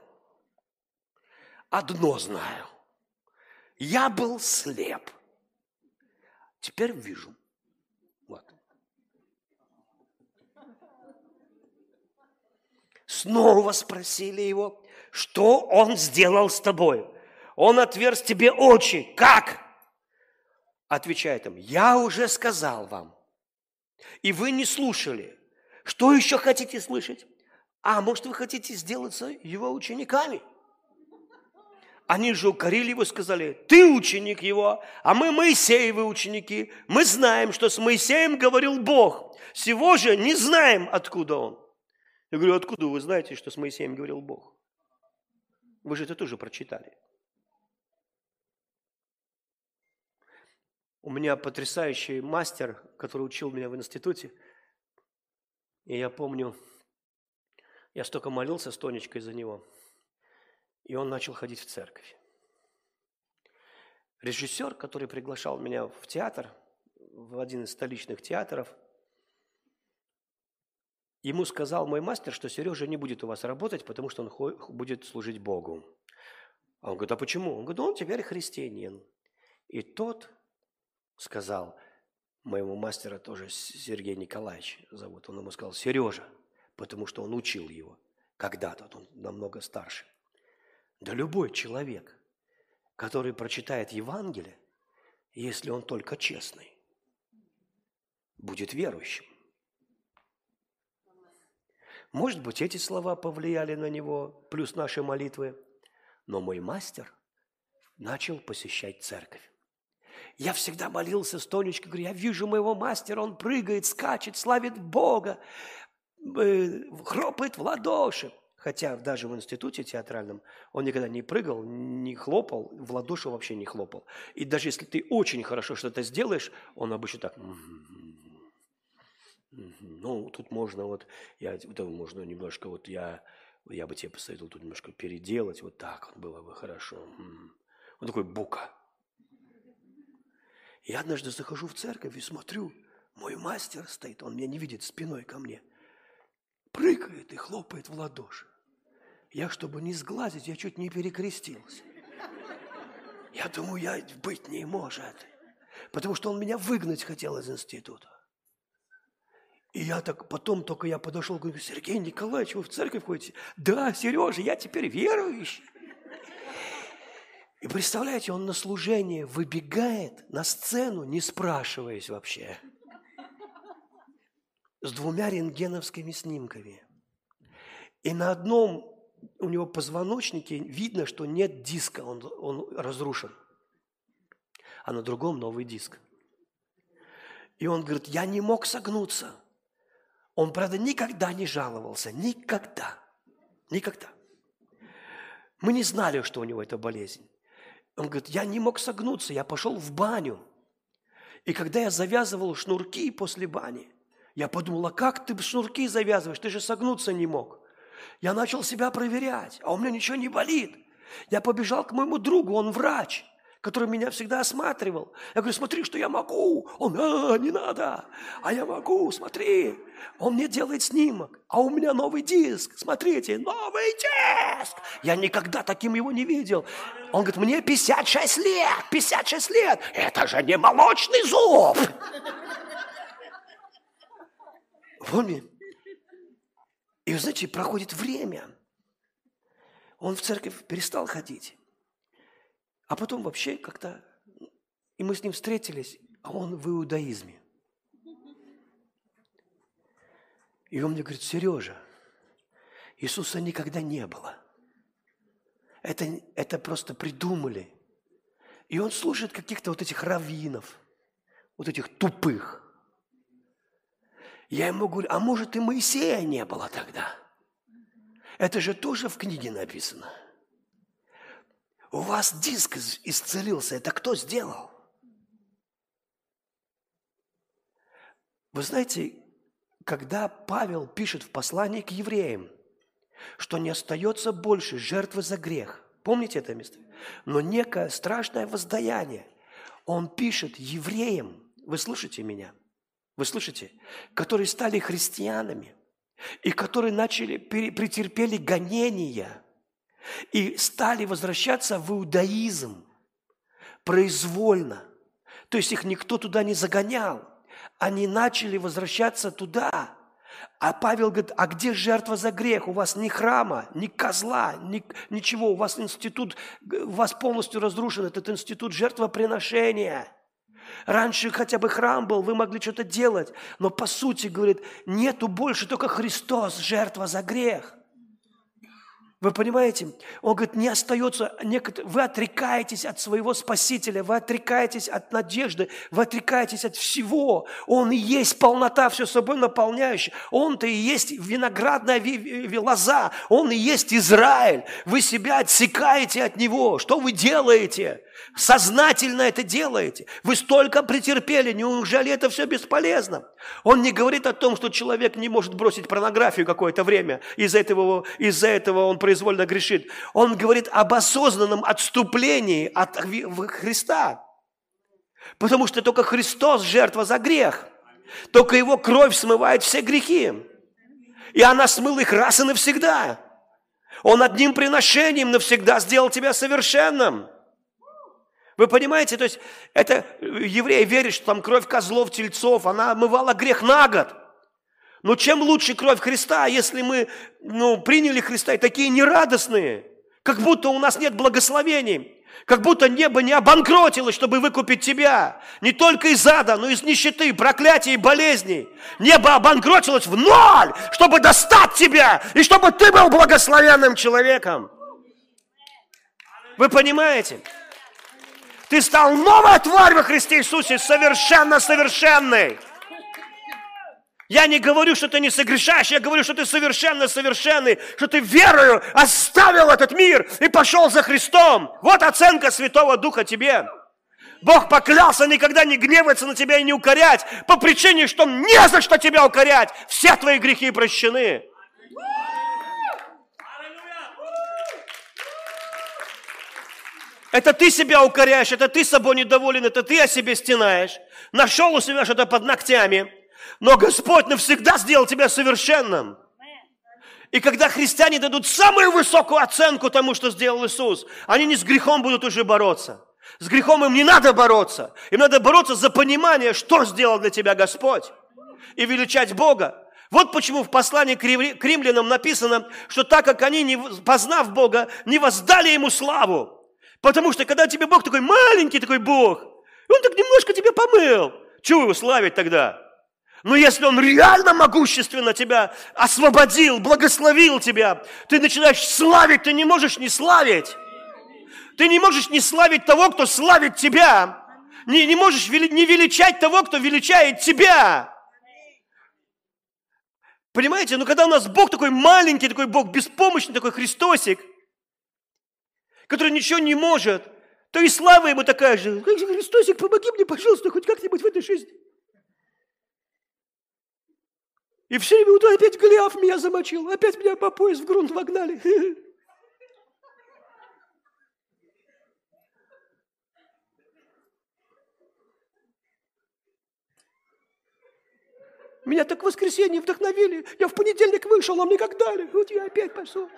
Одно знаю. Я был слеп. Теперь вижу. Вот. Снова спросили его, что он сделал с тобой. Он отверз тебе очи. Как? Отвечает им, я уже сказал вам, и вы не слушали. Что еще хотите слышать? А может, вы хотите сделаться его учениками? Они же укорили его, сказали, ты ученик его, а мы Моисеевы ученики. Мы знаем, что с Моисеем говорил Бог. Всего же не знаем, откуда он. Я говорю, откуда вы знаете, что с Моисеем говорил Бог? Вы же это тоже прочитали. У меня потрясающий мастер, который учил меня в институте. И я помню, я столько молился с Тонечкой за него. И он начал ходить в церковь. Режиссер, который приглашал меня в театр, в один из столичных театров, ему сказал мой мастер, что Сережа не будет у вас работать, потому что он будет служить Богу. А он говорит, а почему? Он говорит, он теперь христианин. И тот сказал, моему мастера тоже Сергей Николаевич зовут, он ему сказал, Сережа, потому что он учил его когда-то, он намного старше. Да любой человек, который прочитает Евангелие, если он только честный, будет верующим. Может быть, эти слова повлияли на него, плюс наши молитвы, но мой мастер начал посещать церковь. Я всегда молился с Тонечкой, говорю, я вижу моего мастера, он прыгает, скачет, славит Бога, э, хлопает в ладоши. Хотя даже в институте театральном он никогда не прыгал, не хлопал, в ладоши вообще не хлопал. И даже если ты очень хорошо что-то сделаешь, он обычно так... Ну, тут можно вот, я, это можно немножко, вот я, я бы тебе посоветовал тут немножко переделать, вот так вот было бы хорошо. Он такой бука. Я однажды захожу в церковь и смотрю, мой мастер стоит, он меня не видит спиной ко мне, прыгает и хлопает в ладоши. Я, чтобы не сглазить, я чуть не перекрестился. Я думаю, я быть не может. Потому что он меня выгнать хотел из института. И я так, потом только я подошел, говорю, Сергей Николаевич, вы в церковь ходите? Да, Сережа, я теперь верующий. И представляете, он на служение выбегает на сцену, не спрашиваясь вообще, с двумя рентгеновскими снимками. И на одном у него позвоночнике видно, что нет диска, он, он разрушен. А на другом новый диск. И он говорит, я не мог согнуться. Он, правда, никогда не жаловался. Никогда. Никогда. Мы не знали, что у него эта болезнь. Он говорит, я не мог согнуться, я пошел в баню. И когда я завязывал шнурки после бани, я подумал, а как ты шнурки завязываешь? Ты же согнуться не мог. Я начал себя проверять, а у меня ничего не болит. Я побежал к моему другу, он врач который меня всегда осматривал. Я говорю, смотри, что я могу. Он, а, не надо. А я могу, смотри. Он мне делает снимок. А у меня новый диск. Смотрите, новый диск. Я никогда таким его не видел. Он говорит, мне 56 лет, 56 лет. Это же не молочный зуб. Помни? И, знаете, проходит время. Он в церковь перестал ходить. А потом вообще как-то, и мы с ним встретились, а он в иудаизме. И он мне говорит, Сережа, Иисуса никогда не было. Это, это просто придумали. И он слушает каких-то вот этих раввинов, вот этих тупых. Я ему говорю, а может и Моисея не было тогда? Это же тоже в книге написано – у вас диск исцелился. Это кто сделал? Вы знаете, когда Павел пишет в послании к евреям, что не остается больше жертвы за грех. Помните это место? Но некое страшное воздаяние. Он пишет евреям, вы слышите меня? Вы слышите? Которые стали христианами и которые начали, претерпели гонения и стали возвращаться в иудаизм произвольно. То есть их никто туда не загонял. Они начали возвращаться туда. А Павел говорит, а где жертва за грех? У вас ни храма, ни козла, ни, ничего. У вас институт, у вас полностью разрушен этот институт жертвоприношения. Раньше хотя бы храм был, вы могли что-то делать. Но по сути, говорит, нету больше, только Христос, жертва за грех. Вы понимаете? Он говорит, не остается, вы отрекаетесь от своего Спасителя, вы отрекаетесь от надежды, вы отрекаетесь от всего. Он и есть полнота, все собой наполняющая. Он-то и есть виноградная лоза, он и есть Израиль. Вы себя отсекаете от него. Что вы делаете? Сознательно это делаете. Вы столько претерпели, неужели это все бесполезно? Он не говорит о том, что человек не может бросить порнографию какое-то время, из-за этого, из-за этого он произвольно грешит. Он говорит об осознанном отступлении от Христа. Потому что только Христос жертва за грех. Только Его кровь смывает все грехи. И она смыла их раз и навсегда. Он одним приношением навсегда сделал тебя совершенным. Вы понимаете, то есть это евреи верят, что там кровь козлов, тельцов, она омывала грех на год. Но чем лучше кровь Христа, если мы ну, приняли Христа и такие нерадостные, как будто у нас нет благословений, как будто небо не обанкротилось, чтобы выкупить тебя. Не только из ада, но и из нищеты, проклятий и болезней. Небо обанкротилось в ноль, чтобы достать тебя, и чтобы ты был благословенным человеком. Вы понимаете? Ты стал новая тварь во Христе Иисусе, совершенно совершенный. Я не говорю, что ты не согрешаешь, я говорю, что ты совершенно совершенный, что ты верою оставил этот мир и пошел за Христом. Вот оценка Святого Духа тебе. Бог поклялся никогда не гневаться на тебя и не укорять, по причине, что не за что тебя укорять. Все твои грехи прощены. Это ты себя укоряешь, это ты собой недоволен, это ты о себе стенаешь. Нашел у себя что-то под ногтями. Но Господь навсегда сделал тебя совершенным. И когда христиане дадут самую высокую оценку тому, что сделал Иисус, они не с грехом будут уже бороться. С грехом им не надо бороться. Им надо бороться за понимание, что сделал для тебя Господь. И величать Бога. Вот почему в послании к римлянам написано, что так как они, не познав Бога, не воздали Ему славу, Потому что когда тебе Бог такой маленький такой Бог, он так немножко тебя помыл, чего его славить тогда? Но если Он реально могущественно тебя освободил, благословил тебя, ты начинаешь славить, ты не можешь не славить. Ты не можешь не славить того, кто славит тебя. Не, не можешь не величать того, кто величает тебя. Понимаете, ну когда у нас Бог такой маленький, такой Бог беспомощный, такой Христосик – который ничего не может, то и слава ему такая же. Христосик, помоги мне, пожалуйста, хоть как-нибудь в этой жизни. И все время вот опять Голиаф меня замочил, опять меня по пояс в грунт вогнали. Меня так в воскресенье вдохновили. Я в понедельник вышел, а мне как дали. Вот я опять пошел.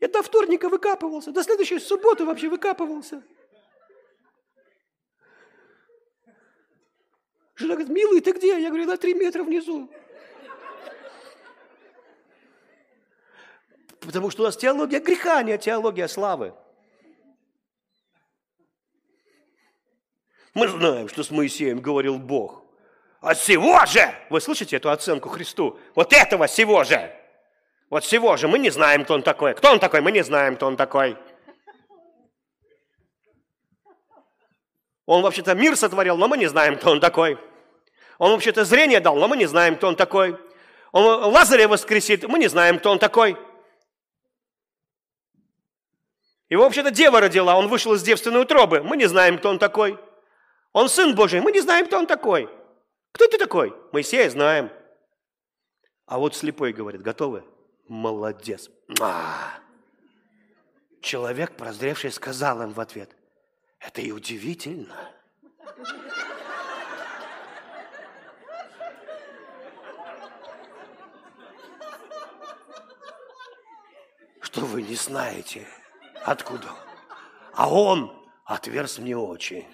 Я до вторника выкапывался, до следующей субботы вообще выкапывался. Жена говорит, милый, ты где? Я говорю, на три метра внизу. Потому что у нас теология греха, а не теология славы. Мы знаем, что с Моисеем говорил Бог. А всего же, вы слышите эту оценку Христу? Вот этого всего же. Вот всего же мы не знаем, кто он такой. Кто он такой? Мы не знаем, кто он такой. Он вообще-то мир сотворил, но мы не знаем, кто он такой. Он вообще-то зрение дал, но мы не знаем, кто он такой. Он Лазаря воскресит, мы не знаем, кто он такой. Его вообще-то дева родила, он вышел из девственной утробы, мы не знаем, кто он такой. Он сын Божий, мы не знаем, кто он такой. Кто ты такой? Моисея знаем. А вот слепой говорит, готовы? молодец. А! Человек, прозревший, сказал им в ответ, это и удивительно. Что вы не знаете, откуда? А он отверз мне очи.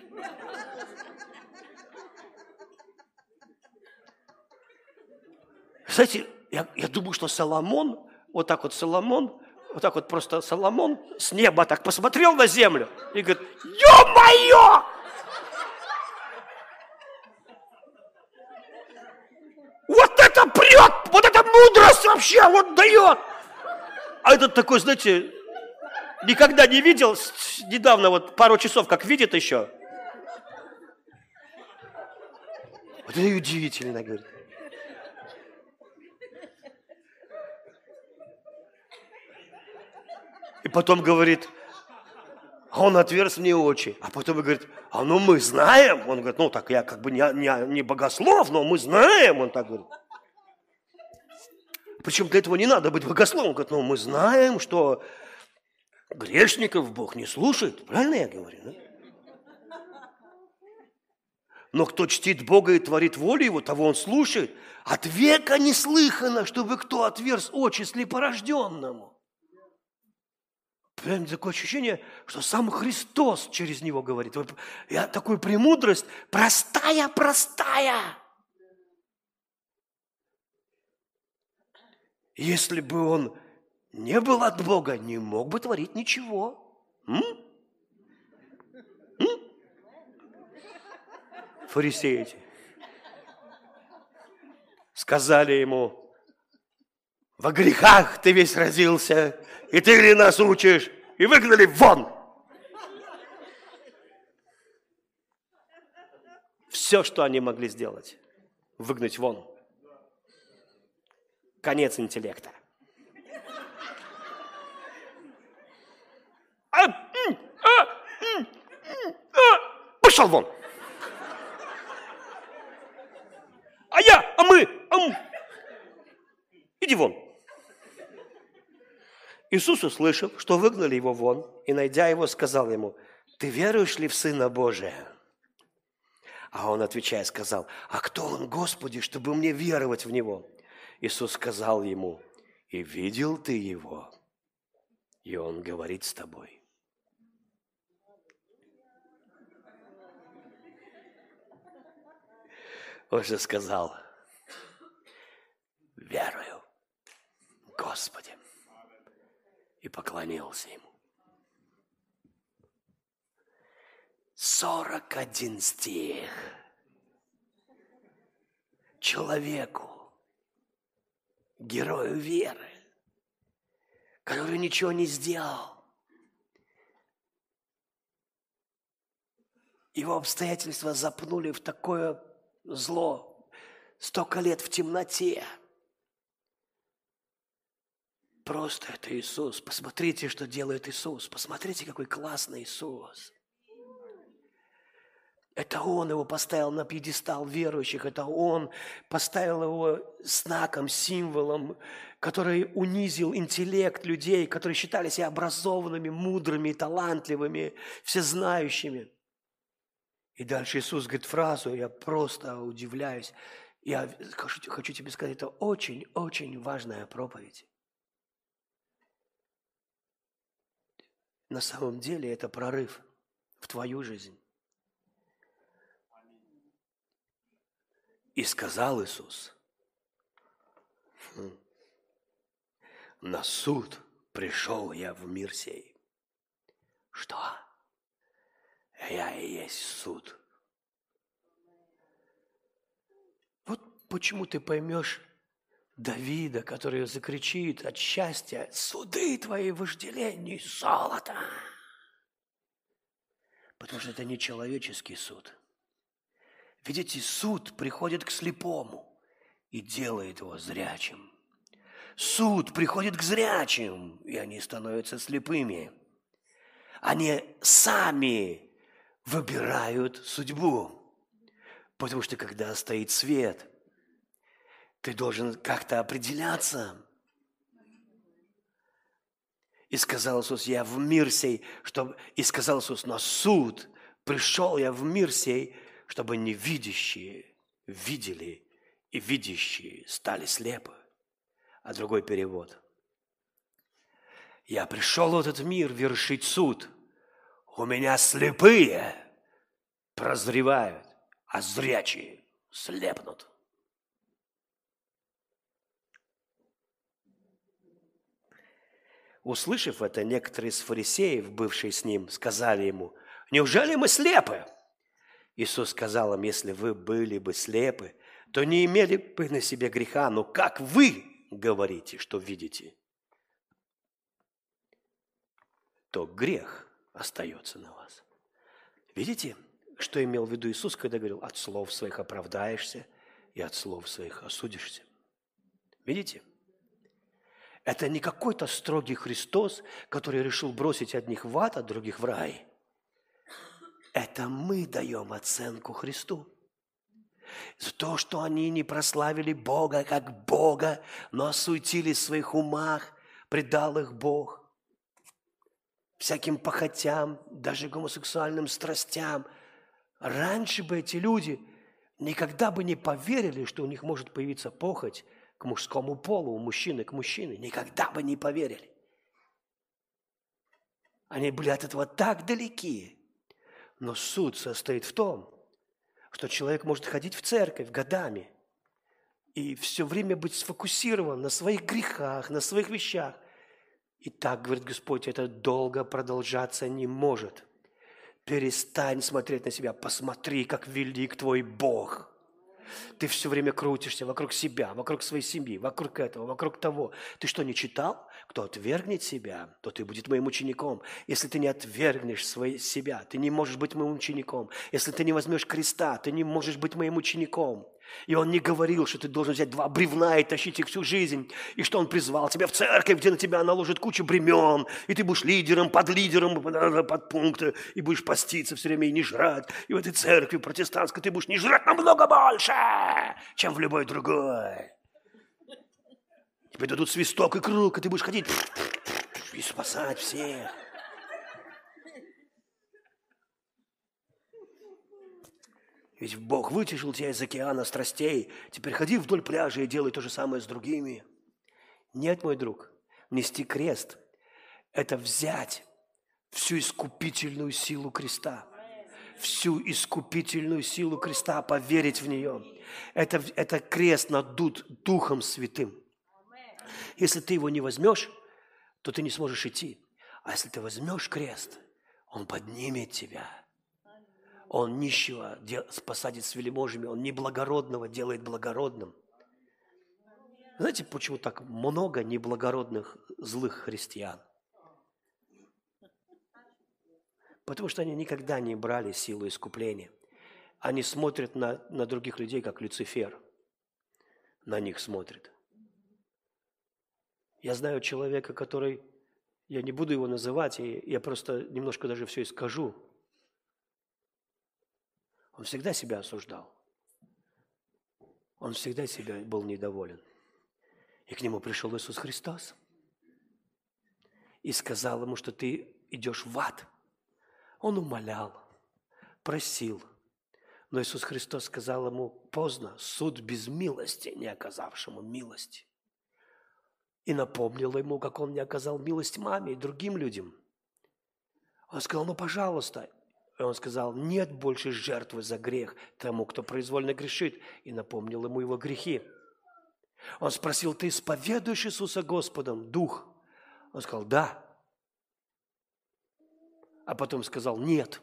Знаете, я, я думаю, что Соломон, вот так вот Соломон, вот так вот просто Соломон с неба так посмотрел на землю и говорит, ё-моё! Вот это прет, вот это мудрость вообще, вот дает. А этот такой, знаете, никогда не видел, недавно вот пару часов как видит еще. Вот это удивительно, говорит. И потом говорит, он отверз мне очи. А потом говорит, а ну мы знаем. Он говорит, ну так я как бы не, не, не богослов, но мы знаем. Он так говорит. Причем для этого не надо быть богословом. Он говорит, ну мы знаем, что грешников Бог не слушает. Правильно я говорю? Да? Но кто чтит Бога и творит волю Его, того Он слушает. От века не слыхано, чтобы кто отверз очи слепорожденному. Прям такое ощущение, что сам Христос через него говорит. Я такую премудрость, простая-простая. Если бы он не был от Бога, не мог бы творить ничего. М? М? Фарисеи эти сказали ему, во грехах ты весь родился, и ты ли нас учишь? И выгнали вон. Все, что они могли сделать, выгнать вон. Конец интеллекта. А, а, а, пошел вон. А я, а мы, а мы. Иди вон. Иисус услышал, что выгнали его вон, и, найдя его, сказал ему, «Ты веруешь ли в Сына Божия?» А он, отвечая, сказал, «А кто он, Господи, чтобы мне веровать в Него?» Иисус сказал ему, «И видел ты Его, и Он говорит с тобой». Он же сказал, «Верую, Господи» и поклонился ему. Сорок один стих. Человеку, герою веры, который ничего не сделал. Его обстоятельства запнули в такое зло, столько лет в темноте – Просто это Иисус. Посмотрите, что делает Иисус. Посмотрите, какой классный Иисус. Это Он его поставил на пьедестал верующих, это Он поставил его знаком, символом, который унизил интеллект людей, которые считали себя образованными, мудрыми, талантливыми, всезнающими. И дальше Иисус говорит фразу, я просто удивляюсь. Я хочу, хочу тебе сказать, это очень-очень важная проповедь. На самом деле это прорыв в твою жизнь. И сказал Иисус, «Хм, на суд пришел я в мир сей. Что? Я и есть суд. Вот почему ты поймешь Давида, который закричит от счастья, суды твои вожделений золота. Потому что это не человеческий суд. Видите, суд приходит к слепому и делает его зрячим. Суд приходит к зрячим, и они становятся слепыми. Они сами выбирают судьбу. Потому что когда стоит свет – ты должен как-то определяться. И сказал Иисус, я в мир сей, чтобы... И сказал Иисус, на суд пришел я в мир сей, чтобы невидящие видели и видящие стали слепы. А другой перевод. Я пришел в этот мир вершить суд. У меня слепые прозревают, а зрячие слепнут. Услышав это, некоторые из фарисеев, бывшие с ним, сказали ему, «Неужели мы слепы?» Иисус сказал им, «Если вы были бы слепы, то не имели бы на себе греха, но как вы говорите, что видите, то грех остается на вас». Видите, что имел в виду Иисус, когда говорил, от слов своих оправдаешься и от слов своих осудишься? Видите? Это не какой-то строгий Христос, который решил бросить одних в ад, а других в рай. Это мы даем оценку Христу. За то, что они не прославили Бога как Бога, но осуетились в своих умах, предал их Бог. Всяким похотям, даже гомосексуальным страстям. Раньше бы эти люди никогда бы не поверили, что у них может появиться похоть к мужскому полу, у мужчины к мужчине, никогда бы не поверили. Они были от этого так далеки. Но суд состоит в том, что человек может ходить в церковь годами и все время быть сфокусирован на своих грехах, на своих вещах. И так, говорит Господь, это долго продолжаться не может. Перестань смотреть на себя, посмотри, как велик твой Бог – ты все время крутишься вокруг себя, вокруг своей семьи, вокруг этого, вокруг того. Ты что, не читал? Кто отвергнет себя, то ты будет моим учеником. Если ты не отвергнешь свои, себя, ты не можешь быть моим учеником. Если ты не возьмешь креста, ты не можешь быть моим учеником. И он не говорил, что ты должен взять два бревна и тащить их всю жизнь, и что он призвал тебя в церковь, где на тебя наложит кучу бремен, и ты будешь лидером, под лидером, под пункты, и будешь поститься все время и не жрать. И в этой церкви протестантской ты будешь не жрать намного больше, чем в любой другой. Тебе дадут свисток и круг, и ты будешь ходить и спасать всех. Ведь Бог вытяжил тебя из океана страстей. Теперь ходи вдоль пляжа и делай то же самое с другими. Нет, мой друг, нести крест – это взять всю искупительную силу креста. Всю искупительную силу креста, поверить в нее. Это, это крест надут Духом Святым. Если ты его не возьмешь, то ты не сможешь идти. А если ты возьмешь крест, он поднимет тебя – он нищего посадит с велиможами, он неблагородного делает благородным. Знаете, почему так много неблагородных злых христиан? Потому что они никогда не брали силу искупления. Они смотрят на, на других людей, как Люцифер. На них смотрят. Я знаю человека, который, я не буду его называть, и я просто немножко даже все и скажу – он всегда себя осуждал. Он всегда себя был недоволен. И к нему пришел Иисус Христос и сказал ему, что ты идешь в ад. Он умолял, просил. Но Иисус Христос сказал ему, поздно, суд без милости, не оказавшему милости. И напомнил ему, как он не оказал милость маме и другим людям. Он сказал, ну, пожалуйста, и он сказал, нет больше жертвы за грех тому, кто произвольно грешит, и напомнил ему его грехи. Он спросил, ты исповедуешь Иисуса Господом, Дух? Он сказал, да. А потом сказал, нет.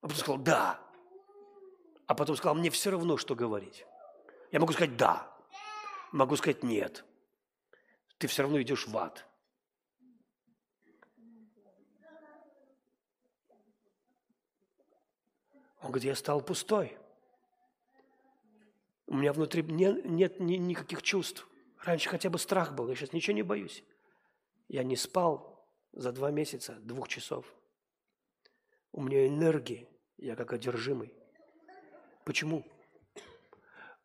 А потом сказал, да. А потом сказал, мне все равно, что говорить. Я могу сказать «да», могу сказать «нет». Ты все равно идешь в ад. Он говорит, я стал пустой. У меня внутри не, нет ни, никаких чувств. Раньше хотя бы страх был, я сейчас ничего не боюсь. Я не спал за два месяца, двух часов. У меня энергии, я как одержимый. Почему?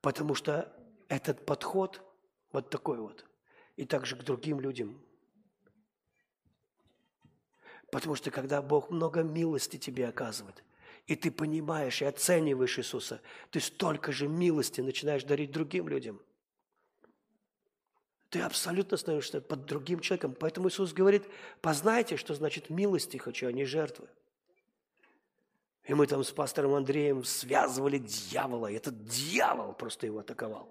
Потому что этот подход вот такой вот, и также к другим людям. Потому что когда Бог много милости тебе оказывает, и ты понимаешь и оцениваешь Иисуса, ты столько же милости начинаешь дарить другим людям. Ты абсолютно становишься под другим человеком. Поэтому Иисус говорит, познайте, что значит милости хочу, а не жертвы. И мы там с пастором Андреем связывали дьявола. И этот дьявол просто его атаковал.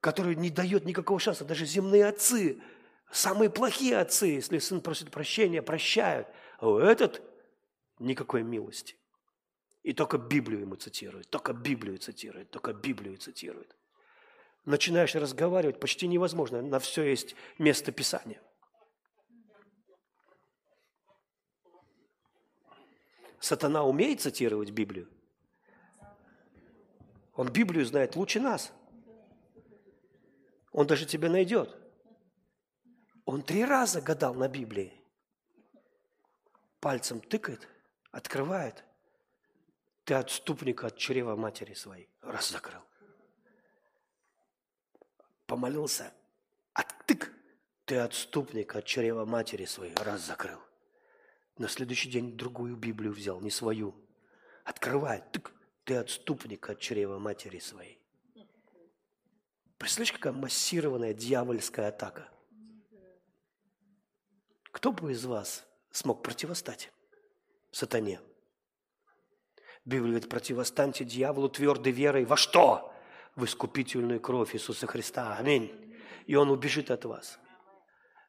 Который не дает никакого шанса. Даже земные отцы, самые плохие отцы, если сын просит прощения, прощают. А у этот никакой милости. И только Библию ему цитирует, только Библию цитирует, только Библию цитирует. Начинаешь разговаривать, почти невозможно, на все есть место Писания. Сатана умеет цитировать Библию? Он Библию знает лучше нас. Он даже тебя найдет. Он три раза гадал на Библии. Пальцем тыкает, открывает. Ты отступник от чрева матери своей. Раз закрыл. Помолился. Оттык. Ты отступник от чрева матери своей. Раз закрыл. На следующий день другую Библию взял, не свою. Открывает. Тык, ты отступник от чрева матери своей. Представляешь, какая массированная дьявольская атака? Кто бы из вас смог противостать сатане? Библия говорит, противостаньте дьяволу твердой верой. Во что? В искупительную кровь Иисуса Христа. Аминь. И он убежит от вас.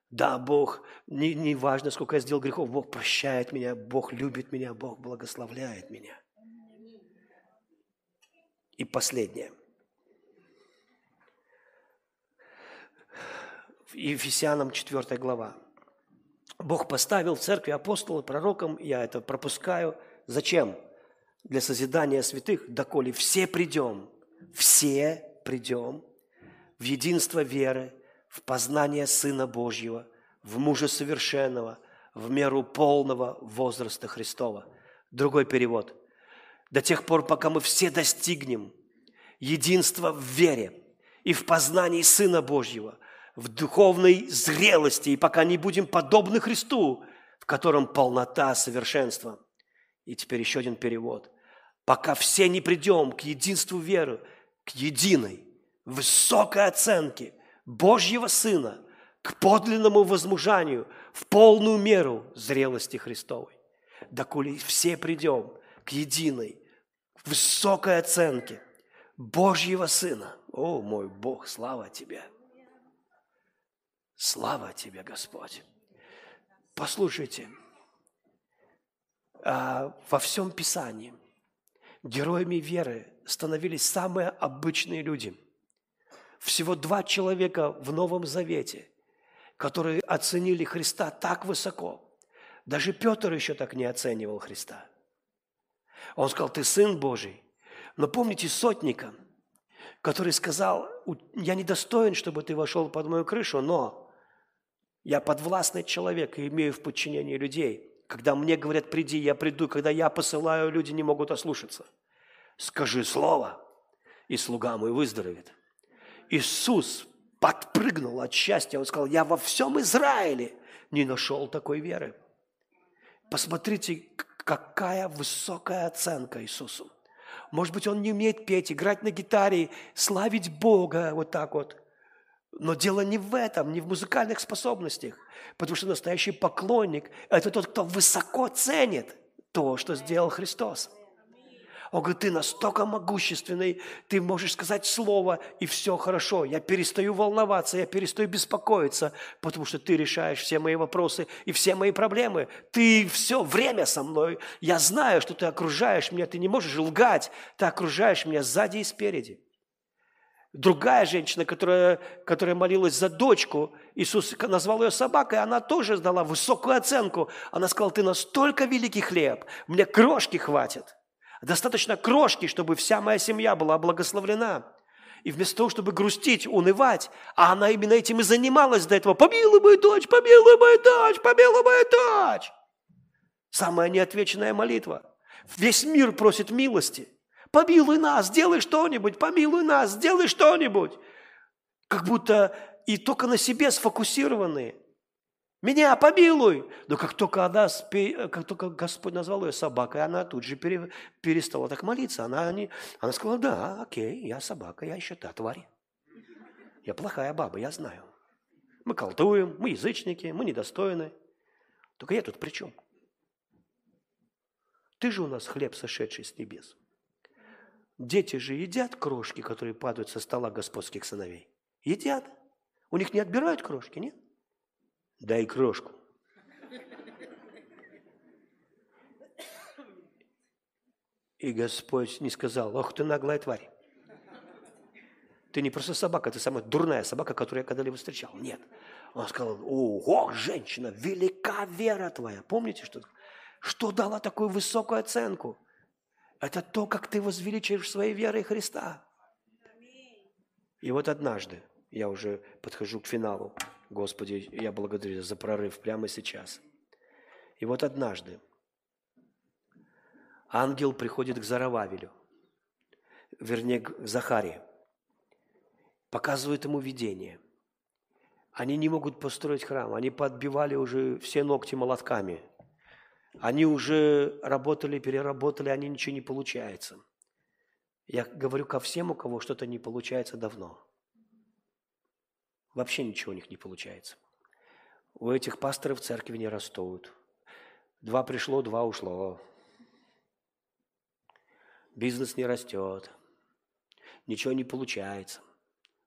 Да, Бог, не, не важно, сколько я сделал грехов, Бог прощает меня, Бог любит меня, Бог благословляет меня. И последнее. Ефесянам 4 глава. Бог поставил в церкви апостола, пророком, я это пропускаю. Зачем? Для созидания святых, доколе все придем, все придем в единство веры, в познание Сына Божьего, в мужа совершенного, в меру полного возраста Христова. Другой перевод. До тех пор, пока мы все достигнем единства в вере и в познании Сына Божьего, в духовной зрелости, и пока не будем подобны Христу, в котором полнота совершенства. И теперь еще один перевод. Пока все не придем к единству веры, к единой, высокой оценке – Божьего Сына к подлинному возмужанию в полную меру зрелости Христовой. Доколе все придем к единой, высокой оценке Божьего Сына. О, мой Бог, слава Тебе! Слава Тебе, Господь! Послушайте, а, во всем Писании героями веры становились самые обычные люди – всего два человека в Новом Завете, которые оценили Христа так высоко. Даже Петр еще так не оценивал Христа. Он сказал, ты Сын Божий. Но помните сотника, который сказал, я недостоин, чтобы ты вошел под мою крышу, но я подвластный человек и имею в подчинении людей. Когда мне говорят, приди, я приду. Когда я посылаю, люди не могут ослушаться. Скажи слово, и слуга мой выздоровеет. Иисус подпрыгнул от счастья. Он сказал, я во всем Израиле не нашел такой веры. Посмотрите, какая высокая оценка Иисусу. Может быть, он не умеет петь, играть на гитаре, славить Бога вот так вот. Но дело не в этом, не в музыкальных способностях. Потому что настоящий поклонник – это тот, кто высоко ценит то, что сделал Христос. Он говорит, ты настолько могущественный, ты можешь сказать слово, и все хорошо. Я перестаю волноваться, я перестаю беспокоиться, потому что ты решаешь все мои вопросы и все мои проблемы. Ты все время со мной. Я знаю, что ты окружаешь меня, ты не можешь лгать, ты окружаешь меня сзади и спереди. Другая женщина, которая, которая молилась за дочку, Иисус назвал ее собакой, она тоже дала высокую оценку. Она сказала, ты настолько великий хлеб, мне крошки хватит. Достаточно крошки, чтобы вся моя семья была благословлена. И вместо того, чтобы грустить, унывать, а она именно этим и занималась до этого. Помилуй мою дочь, помилуй мою дочь, помилуй мою дочь. Самая неотвеченная молитва. Весь мир просит милости. Помилуй нас, сделай что-нибудь, помилуй нас, сделай что-нибудь. Как будто и только на себе сфокусированные. Меня помилуй! Но как только, она, как только Господь назвал ее собакой, она тут же перестала так молиться. Она, она сказала, да, окей, я собака, я еще та тварь. Я плохая баба, я знаю. Мы колдуем, мы язычники, мы недостойны. Только я тут при чем? Ты же у нас хлеб, сошедший с небес. Дети же едят крошки, которые падают со стола господских сыновей. Едят. У них не отбирают крошки, нет? Дай крошку. И Господь не сказал, ох ты наглая тварь. Ты не просто собака, ты самая дурная собака, которую я когда-либо встречал. Нет. Он сказал, ого, женщина, велика вера твоя. Помните, что, что дала такую высокую оценку? Это то, как ты возвеличиваешь своей верой Христа. И вот однажды, я уже подхожу к финалу, Господи, я благодарю за прорыв прямо сейчас. И вот однажды ангел приходит к Зарававелю, вернее, к Захаре, показывает ему видение. Они не могут построить храм, они подбивали уже все ногти молотками. Они уже работали, переработали, они ничего не получается. Я говорю ко всем, у кого что-то не получается давно. Вообще ничего у них не получается. У этих пасторов церкви не растут. Два пришло, два ушло. Бизнес не растет. Ничего не получается.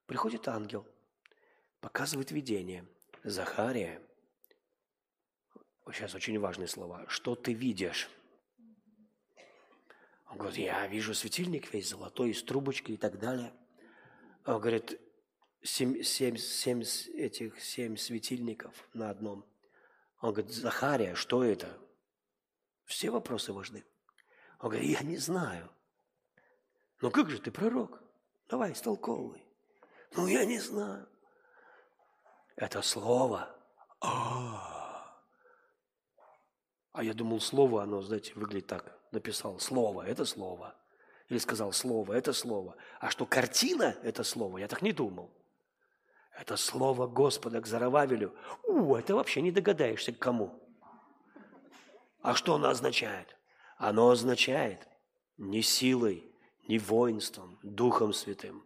Приходит ангел, показывает видение. Захария, сейчас очень важные слова, что ты видишь? Он говорит, я вижу светильник весь золотой, с трубочкой и так далее. Он говорит, семь, семь, семь этих семь светильников на одном. Он говорит, Захария, что это? Все вопросы важны. Он говорит, я не знаю. Ну как же ты пророк? Давай, истолковывай. Ну я не знаю. Это слово. А, а я думал, слово, оно, знаете, выглядит так. Написал слово, это слово. Или сказал слово, это слово. А что картина – это слово, я так не думал. Это слово Господа к Зарававелю. У, это вообще не догадаешься к кому. А что оно означает? Оно означает не силой, не воинством, Духом Святым.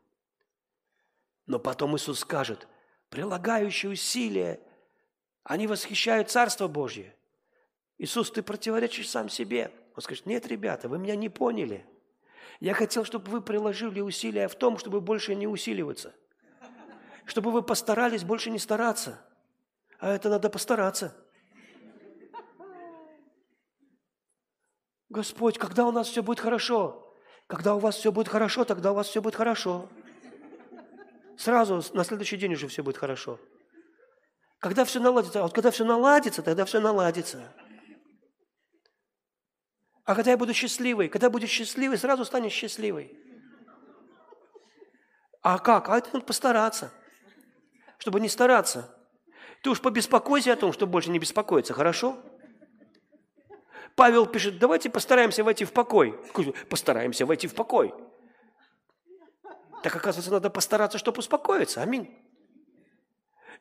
Но потом Иисус скажет, прилагающие усилия, они восхищают Царство Божье. Иисус, ты противоречишь сам себе. Он скажет, нет, ребята, вы меня не поняли. Я хотел, чтобы вы приложили усилия в том, чтобы больше не усиливаться – чтобы вы постарались больше не стараться. А это надо постараться. Господь, когда у нас все будет хорошо? Когда у вас все будет хорошо, тогда у вас все будет хорошо. Сразу на следующий день уже все будет хорошо. Когда все наладится, а вот когда все наладится, тогда все наладится. А когда я буду счастливый, когда будешь счастливый, сразу станешь счастливой. А как? А это надо постараться чтобы не стараться. Ты уж побеспокойся о том, чтобы больше не беспокоиться, хорошо? Павел пишет, давайте постараемся войти в покой. Постараемся войти в покой. Так оказывается, надо постараться, чтобы успокоиться. Аминь.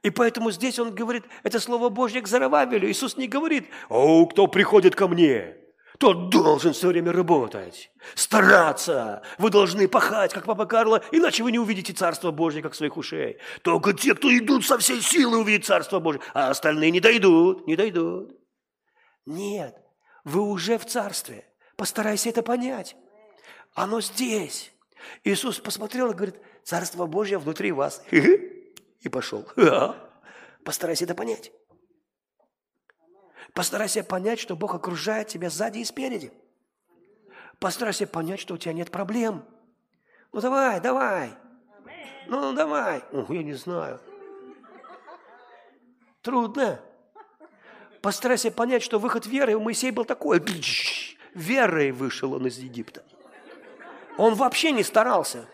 И поэтому здесь он говорит, это слово Божье к Зарававелю. Иисус не говорит, о, кто приходит ко мне, тот должен все время работать, стараться. Вы должны пахать, как папа Карло, иначе вы не увидите Царство Божье, как своих ушей. Только те, кто идут со всей силы, увидят Царство Божье, а остальные не дойдут, не дойдут. Нет, вы уже в Царстве. Постарайся это понять. Оно здесь. Иисус посмотрел и говорит, Царство Божье внутри вас. И пошел. Постарайся это понять. Постарайся понять, что Бог окружает тебя сзади и спереди. Постарайся понять, что у тебя нет проблем. Ну давай, давай. Ну давай. О, я не знаю. Трудно. Постарайся понять, что выход веры у Моисея был такой. Верой вышел он из Египта. Он вообще не старался.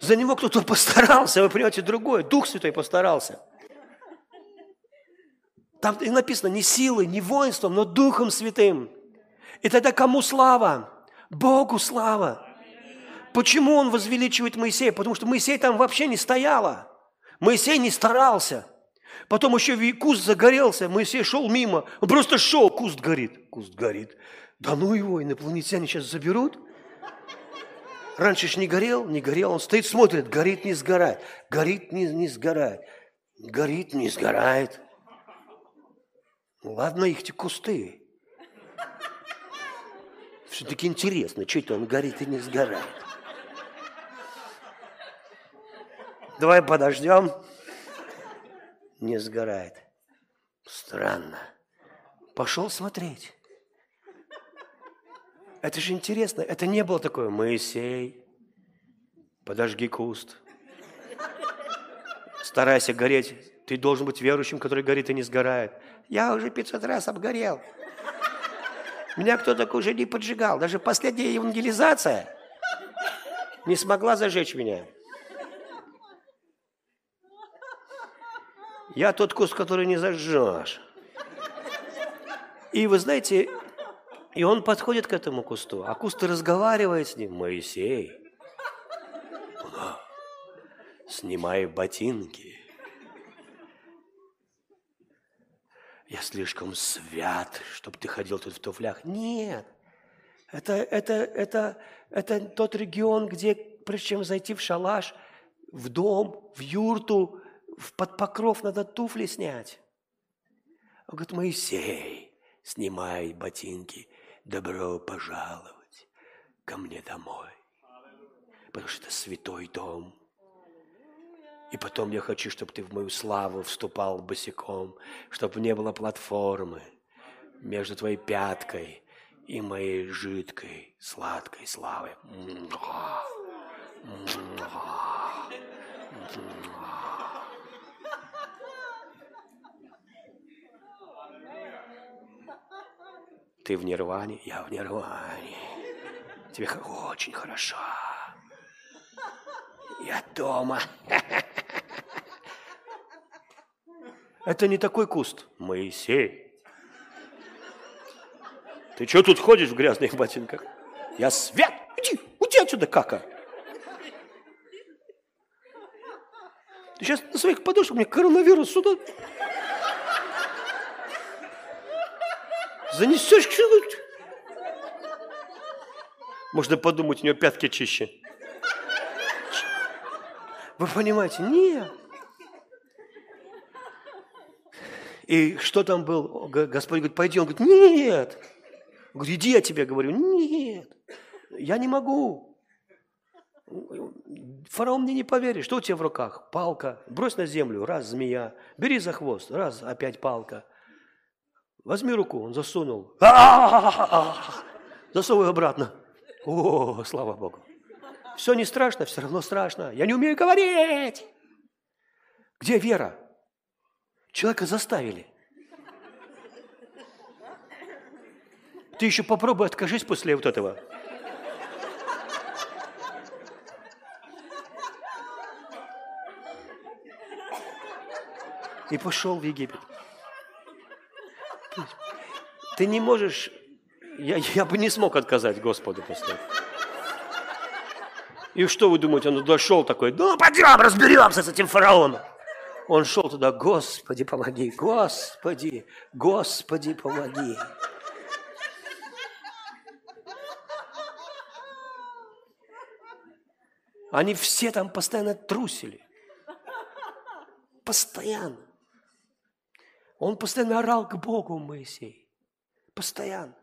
За него кто-то постарался, вы понимаете, другое. Дух Святой постарался. Там и написано не силой, не воинством, но Духом Святым. И тогда кому слава? Богу слава. Почему он возвеличивает Моисея? Потому что Моисей там вообще не стояла. Моисей не старался. Потом еще куст загорелся, Моисей шел мимо. Он просто шел, куст горит. Куст горит. Да ну его, инопланетяне сейчас заберут. Раньше ж не горел, не горел. Он стоит, смотрит, горит, не сгорает. Горит, не, не сгорает. Горит, не сгорает. Ладно, их те кусты. Все-таки интересно, что это он горит и не сгорает. Давай подождем. Не сгорает. Странно. Пошел смотреть. Это же интересно. Это не было такое. Моисей, подожги куст. Старайся гореть. Ты должен быть верующим, который горит и не сгорает. Я уже 500 раз обгорел. Меня кто-то уже не поджигал. Даже последняя евангелизация не смогла зажечь меня. Я тот куст, который не зажжешь. И вы знаете, и он подходит к этому кусту, а куст разговаривает с ним. Моисей, снимай ботинки. Я слишком свят, чтобы ты ходил тут в туфлях. Нет, это, это, это, это тот регион, где, прежде чем зайти в шалаш, в дом, в юрту, в под покров надо туфли снять. Он говорит, Моисей, снимай ботинки, добро пожаловать ко мне домой. Потому что это святой дом. И потом я хочу, чтобы ты в мою славу вступал босиком, чтобы не было платформы между твоей пяткой и моей жидкой, сладкой славой. Ты в нирване, я в нирване. Тебе очень хорошо. Я дома. Это не такой куст. Моисей. Ты что тут ходишь в грязных ботинках? Я свят. Иди, уйди отсюда, кака. Ты сейчас на своих подушках мне коронавирус сюда Занесешь что-нибудь? Можно подумать, у него пятки чище. Вы понимаете? Нет. И что там был? Господь говорит, пойди. Он говорит, нет. Он говорит, иди, я тебе говорю. Нет, я не могу. Фараон мне не поверит. Что у тебя в руках? Палка. Брось на землю. Раз, змея. Бери за хвост. Раз, опять палка. Возьми руку, он засунул. Засовывай обратно. О, слава Богу. Все не страшно, все равно страшно. Я не умею говорить. Где вера? Человека заставили. Ты еще попробуй откажись после вот этого. И пошел в Египет. Ты не можешь... Я, я бы не смог отказать Господу после И что вы думаете, он туда шел такой, ну пойдем, разберемся с этим фараоном. Он шел туда, Господи, помоги, Господи, Господи, помоги. Они все там постоянно трусили. Постоянно. Он постоянно орал к Богу, Моисей. Постоянно.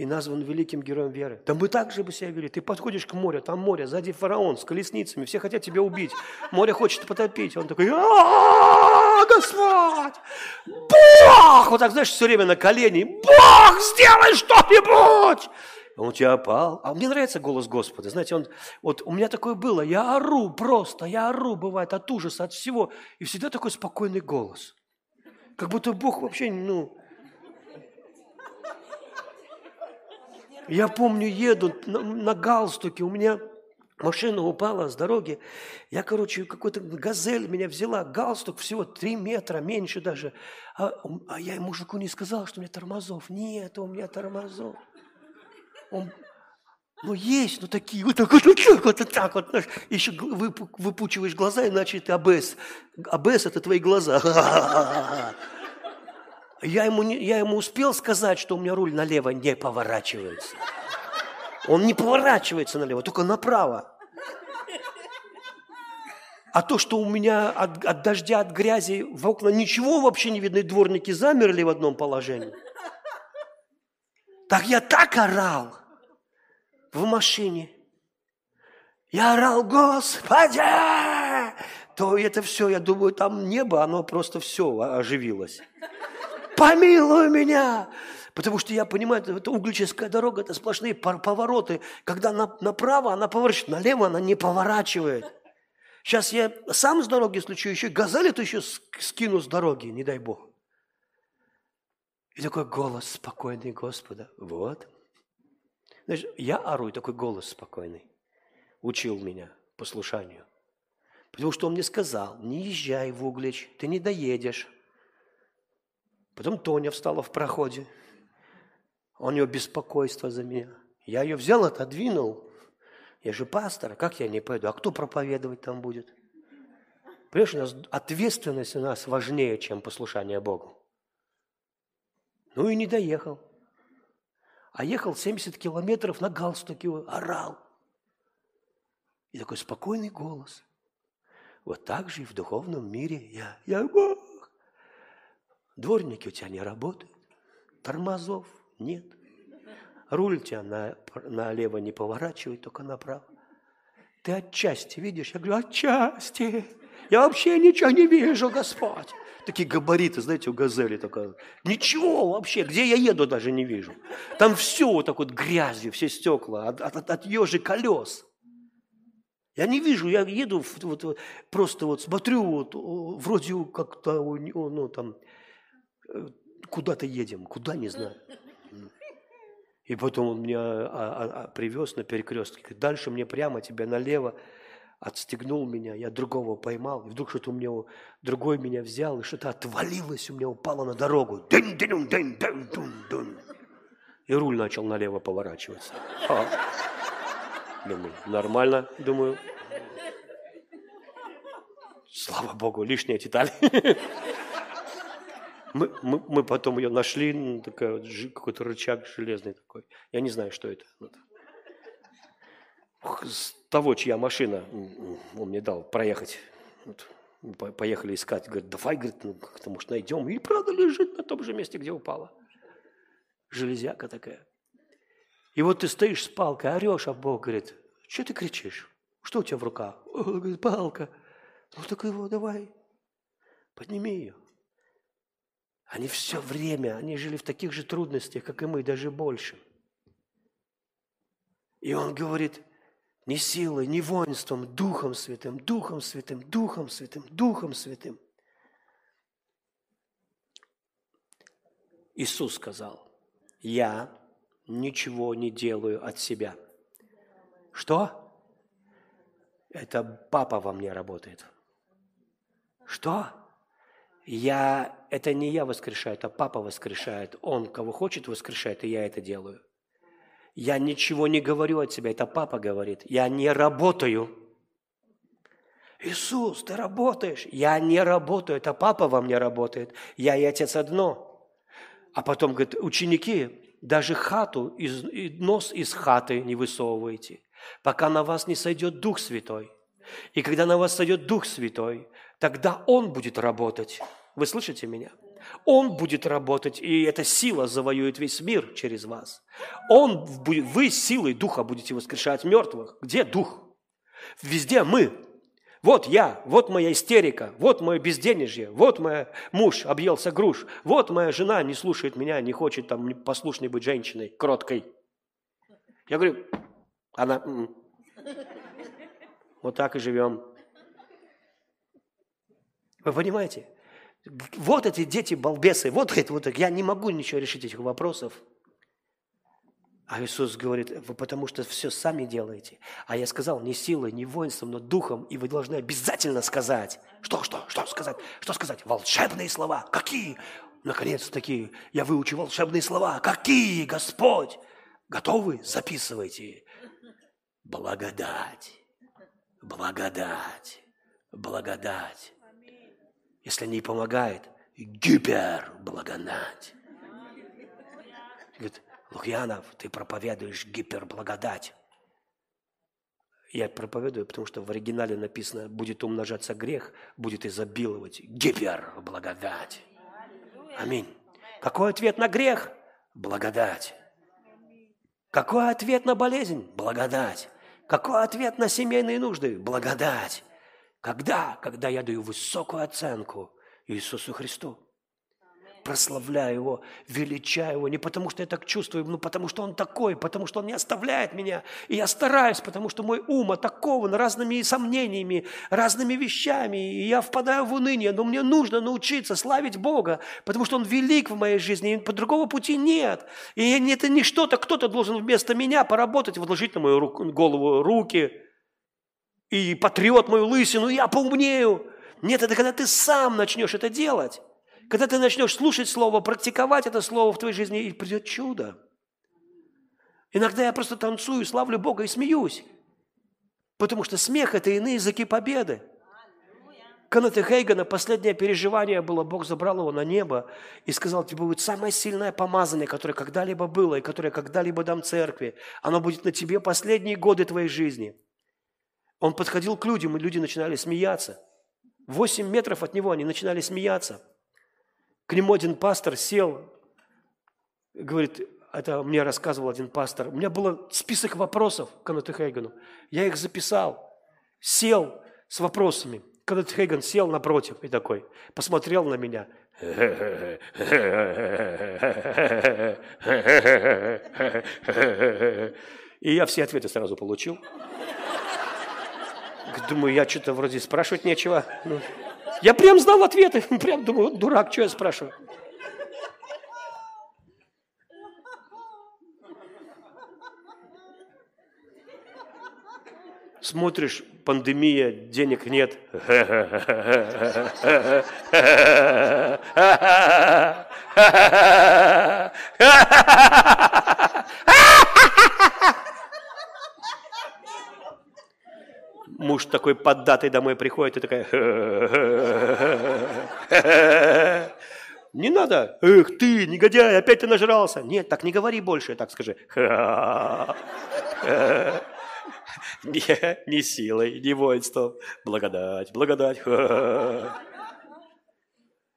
И назван великим героем веры. Да мы так же бы себя вели. Ты подходишь к морю, там море, сзади фараон с колесницами, все хотят тебя убить. Море хочет потопить. Он такой, Господь! Бог! Вот так, знаешь, все время на колени. Бог, сделай что-нибудь! Он у тебя опал. А мне нравится голос Господа. Знаете, он, вот у меня такое было. Я ору просто, я ору, бывает, от ужаса, от всего. И всегда такой спокойный голос. Как будто Бог вообще, ну, Я помню, еду на, на галстуке, у меня машина упала с дороги. Я, короче, какой-то газель меня взяла, галстук всего 3 метра, меньше даже. А, а я мужику не сказал, что у меня тормозов. Нет, у меня тормозов. Он, ну, есть, ну, такие, вот так вот, вот так вот, вот так вот. Еще выпучиваешь глаза, иначе ты АБС. АБС – это твои глаза. Я ему, не, я ему успел сказать, что у меня руль налево не поворачивается. Он не поворачивается налево, только направо. А то, что у меня от, от дождя, от грязи в окна ничего вообще не видно, и дворники замерли в одном положении. Так я так орал в машине. Я орал, Господи! То это все, я думаю, там небо, оно просто все оживилось. Помилуй меня! Потому что я понимаю, это углическая дорога, это сплошные повороты. Когда направо она поворачивает, налево она не поворачивает. Сейчас я сам с дороги случу, еще газель эту еще скину с дороги, не дай Бог. И такой голос спокойный Господа. Вот. Знаешь, я ору, и такой голос спокойный. Учил меня послушанию. Потому что он мне сказал, не езжай в Углич, ты не доедешь. Потом Тоня встала в проходе. У нее беспокойство за меня. Я ее взял, отодвинул. Я же пастор, а как я не пойду? А кто проповедовать там будет? Понимаешь, у нас ответственность у нас важнее, чем послушание Богу. Ну и не доехал. А ехал 70 километров на галстуке, орал. И такой спокойный голос. Вот так же и в духовном мире я, я Бог. Дворники у тебя не работают, тормозов нет. Руль тебя на, налево не поворачивает, только направо. Ты отчасти видишь? Я говорю, отчасти. Я вообще ничего не вижу, Господь. Такие габариты, знаете, у газели такая. Ничего вообще, где я еду, даже не вижу. Там все вот так вот грязью, все стекла, от, от, от ежи колес. Я не вижу, я еду, вот, просто вот смотрю, вот, вроде как-то, ну, там, куда-то едем, куда, не знаю. И потом он меня а, а, а, привез на перекрестке. Дальше мне прямо, тебя налево, отстегнул меня, я другого поймал, и вдруг что-то у меня, другой меня взял, и что-то отвалилось, у меня упало на дорогу. Дын, дын, дын, дын, дын, дын. И руль начал налево поворачиваться. А. Думаю, нормально, думаю. Слава Богу, лишняя деталь. Мы, мы, мы потом ее нашли, ну, вот, какой-то рычаг железный такой. Я не знаю, что это. С того, чья машина, он мне дал проехать. Поехали искать. Говорит, давай, говорит, ну, как-то, может, найдем. И правда лежит на том же месте, где упала. Железяка такая. И вот ты стоишь с палкой, орешь, а Бог говорит, что ты кричишь? Что у тебя в руках? О, говорит, палка. Ну так его давай, подними ее. Они все время, они жили в таких же трудностях, как и мы, даже больше. И он говорит, не силой, не воинством, Духом Святым, Духом Святым, Духом Святым, Духом Святым. Иисус сказал, я ничего не делаю от себя. Что? Это папа во мне работает. Что? Я, это не я воскрешаю, это папа воскрешает. Он кого хочет воскрешает, и я это делаю. Я ничего не говорю от себя, это папа говорит. Я не работаю. Иисус, ты работаешь. Я не работаю, это папа во мне работает. Я и отец одно. А потом говорит, ученики, даже хату, из, нос из хаты не высовывайте, пока на вас не сойдет Дух Святой. И когда на вас сойдет Дух Святой, тогда Он будет работать. Вы слышите меня? Он будет работать, и эта сила завоюет весь мир через вас. Он, вы силой Духа будете воскрешать мертвых. Где Дух? Везде мы. Вот я, вот моя истерика, вот мое безденежье, вот мой муж объелся груш, вот моя жена не слушает меня, не хочет там послушной быть женщиной, кроткой. Я говорю, она, вот так и живем. Вы понимаете? Вот эти дети балбесы, вот это вот, я не могу ничего решить этих вопросов. А Иисус говорит, вы потому что все сами делаете. А я сказал, не силой, не воинством, но духом, и вы должны обязательно сказать. Что, что, что сказать? Что сказать? Волшебные слова. Какие? Наконец-таки я выучу волшебные слова. Какие, Господь? Готовы? Записывайте. Благодать, благодать, благодать. Если не помогает, гиперблагодать. Говорит, Лукьянов, ты проповедуешь гиперблагодать. Я проповедую, потому что в оригинале написано, будет умножаться грех, будет изобиловать гиперблагодать. Аминь. Какой ответ на грех? Благодать. Какой ответ на болезнь? Благодать. Какой ответ на семейные нужды? Благодать. Когда? Когда я даю высокую оценку Иисусу Христу прославляю Его, величаю Его, не потому что я так чувствую, но потому что Он такой, потому что Он не оставляет меня. И я стараюсь, потому что мой ум атакован разными сомнениями, разными вещами, и я впадаю в уныние, но мне нужно научиться славить Бога, потому что Он велик в моей жизни, и по другого пути нет. И это не что-то, кто-то должен вместо меня поработать, вложить на мою руку, голову руки, и потрет мою лысину, я поумнею. Нет, это когда ты сам начнешь это делать. Когда ты начнешь слушать Слово, практиковать это Слово в твоей жизни, и придет чудо. Иногда я просто танцую, славлю Бога и смеюсь. Потому что смех – это иные языки победы. Каната Хейгана последнее переживание было, Бог забрал его на небо и сказал, тебе будет самое сильное помазание, которое когда-либо было и которое когда-либо дам церкви. Оно будет на тебе последние годы твоей жизни. Он подходил к людям, и люди начинали смеяться. Восемь метров от него они начинали смеяться. К нему один пастор сел, говорит, это мне рассказывал один пастор, у меня был список вопросов к Канату Хейгану. Я их записал, сел с вопросами. Канат Хейган сел напротив и такой, посмотрел на меня. И я все ответы сразу получил. Думаю, я что-то вроде спрашивать нечего. Ну, я прям знал ответы. Прям думаю, дурак, что я спрашиваю? Смотришь, пандемия, денег нет. муж такой поддатый домой приходит и такая... Не надо. Эх ты, негодяй, опять ты нажрался. Нет, так не говори больше, так скажи. Не, не силой, не воинством. Благодать, благодать.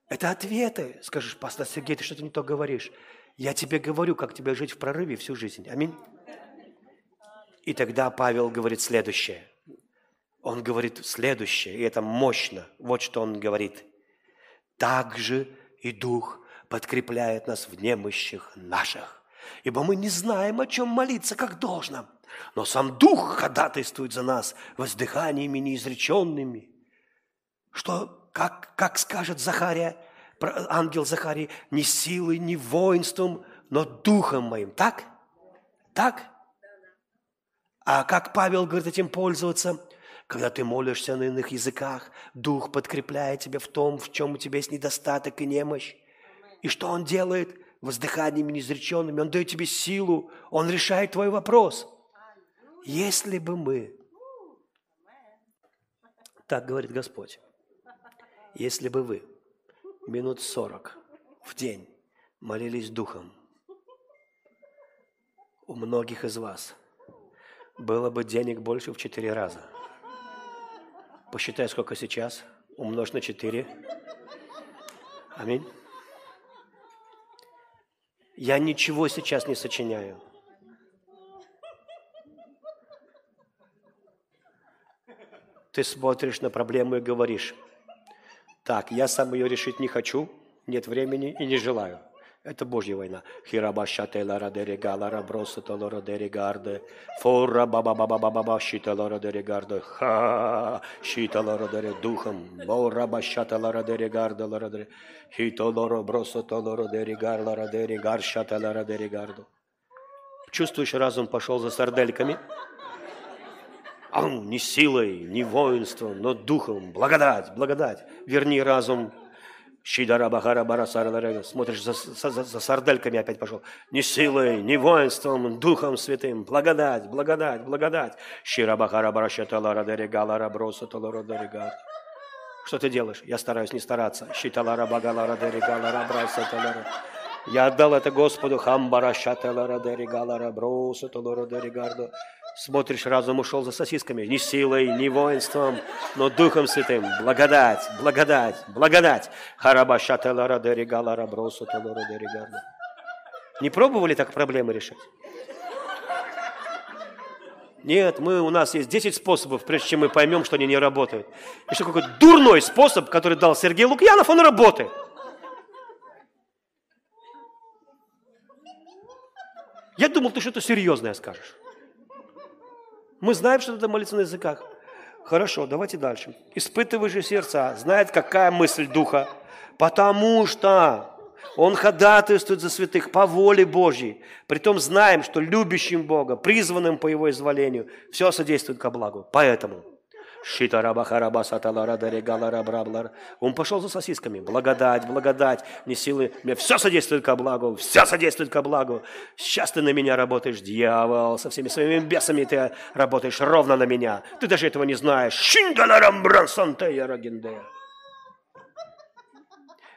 Это ответы. Скажешь, пастор Сергей, ты что-то не то говоришь. Я тебе говорю, как тебе жить в прорыве всю жизнь. Аминь. И тогда Павел говорит следующее он говорит следующее, и это мощно. Вот что он говорит. «Также и Дух подкрепляет нас в немощах наших, ибо мы не знаем, о чем молиться, как должно, но сам Дух ходатайствует за нас воздыханиями неизреченными». Что, как, как скажет Захария, ангел Захарий, не силой, не воинством, но духом моим. Так? Так? А как Павел говорит этим пользоваться? Когда ты молишься на иных языках, Дух подкрепляет тебя в том, в чем у тебя есть недостаток и немощь. И что Он делает? Воздыханиями неизреченными. Он дает тебе силу. Он решает твой вопрос. Если бы мы, так говорит Господь, если бы вы минут сорок в день молились Духом, у многих из вас было бы денег больше в четыре раза – Посчитай, сколько сейчас. Умножь на 4. Аминь. Я ничего сейчас не сочиняю. Ты смотришь на проблему и говоришь, так, я сам ее решить не хочу, нет времени и не желаю. Это Божья война. Хирабашате лара дерега, лара бросата лара дерегарде. Фора баба баба баба баба щита лара дерегарде. Ха щита лара дере духом. Бора башата лара дерегарде лара дере. Хито лара бросата лара дерегар лара дерегар шата лара дерегарду. Чувствуешь, разум пошел за сардельками? Ау, не силой, не воинством, но духом. Благодать, благодать. Верни разум Щидара Бахара Барасара Смотришь, за, за, за сардельками опять пошел. Не силой, не воинством, Духом Святым. Благодать, благодать, благодать. Щира Бахара Барашатала Радерегала Раброса Таларадерегат. Что ты делаешь? Я стараюсь не стараться. Щитала Рабагала Радерегала Рабраса Талара. Я отдал это Господу. Хамбара шателара деригала бросу толора деригарду. Смотришь, разум ушел за сосисками. Не силой, не воинством, но Духом Святым. Благодать, благодать, благодать. Хараба шателара деригала бросу толора деригарду. Не пробовали так проблемы решать? Нет, мы, у нас есть 10 способов, прежде чем мы поймем, что они не работают. Что какой-то дурной способ, который дал Сергей Лукьянов, он работает. Я думал, ты что-то серьезное скажешь. Мы знаем, что надо молиться на языках. Хорошо, давайте дальше. Испытывай же сердца, знает, какая мысль Духа. Потому что он ходатайствует за святых по воле Божьей. Притом знаем, что любящим Бога, призванным по Его изволению, все содействует ко благу. Поэтому он пошел за сосисками. Благодать, благодать, не силы. Мне все содействует ко благу, все содействует ко благу. Сейчас ты на меня работаешь, дьявол, со всеми своими бесами ты работаешь ровно на меня. Ты даже этого не знаешь.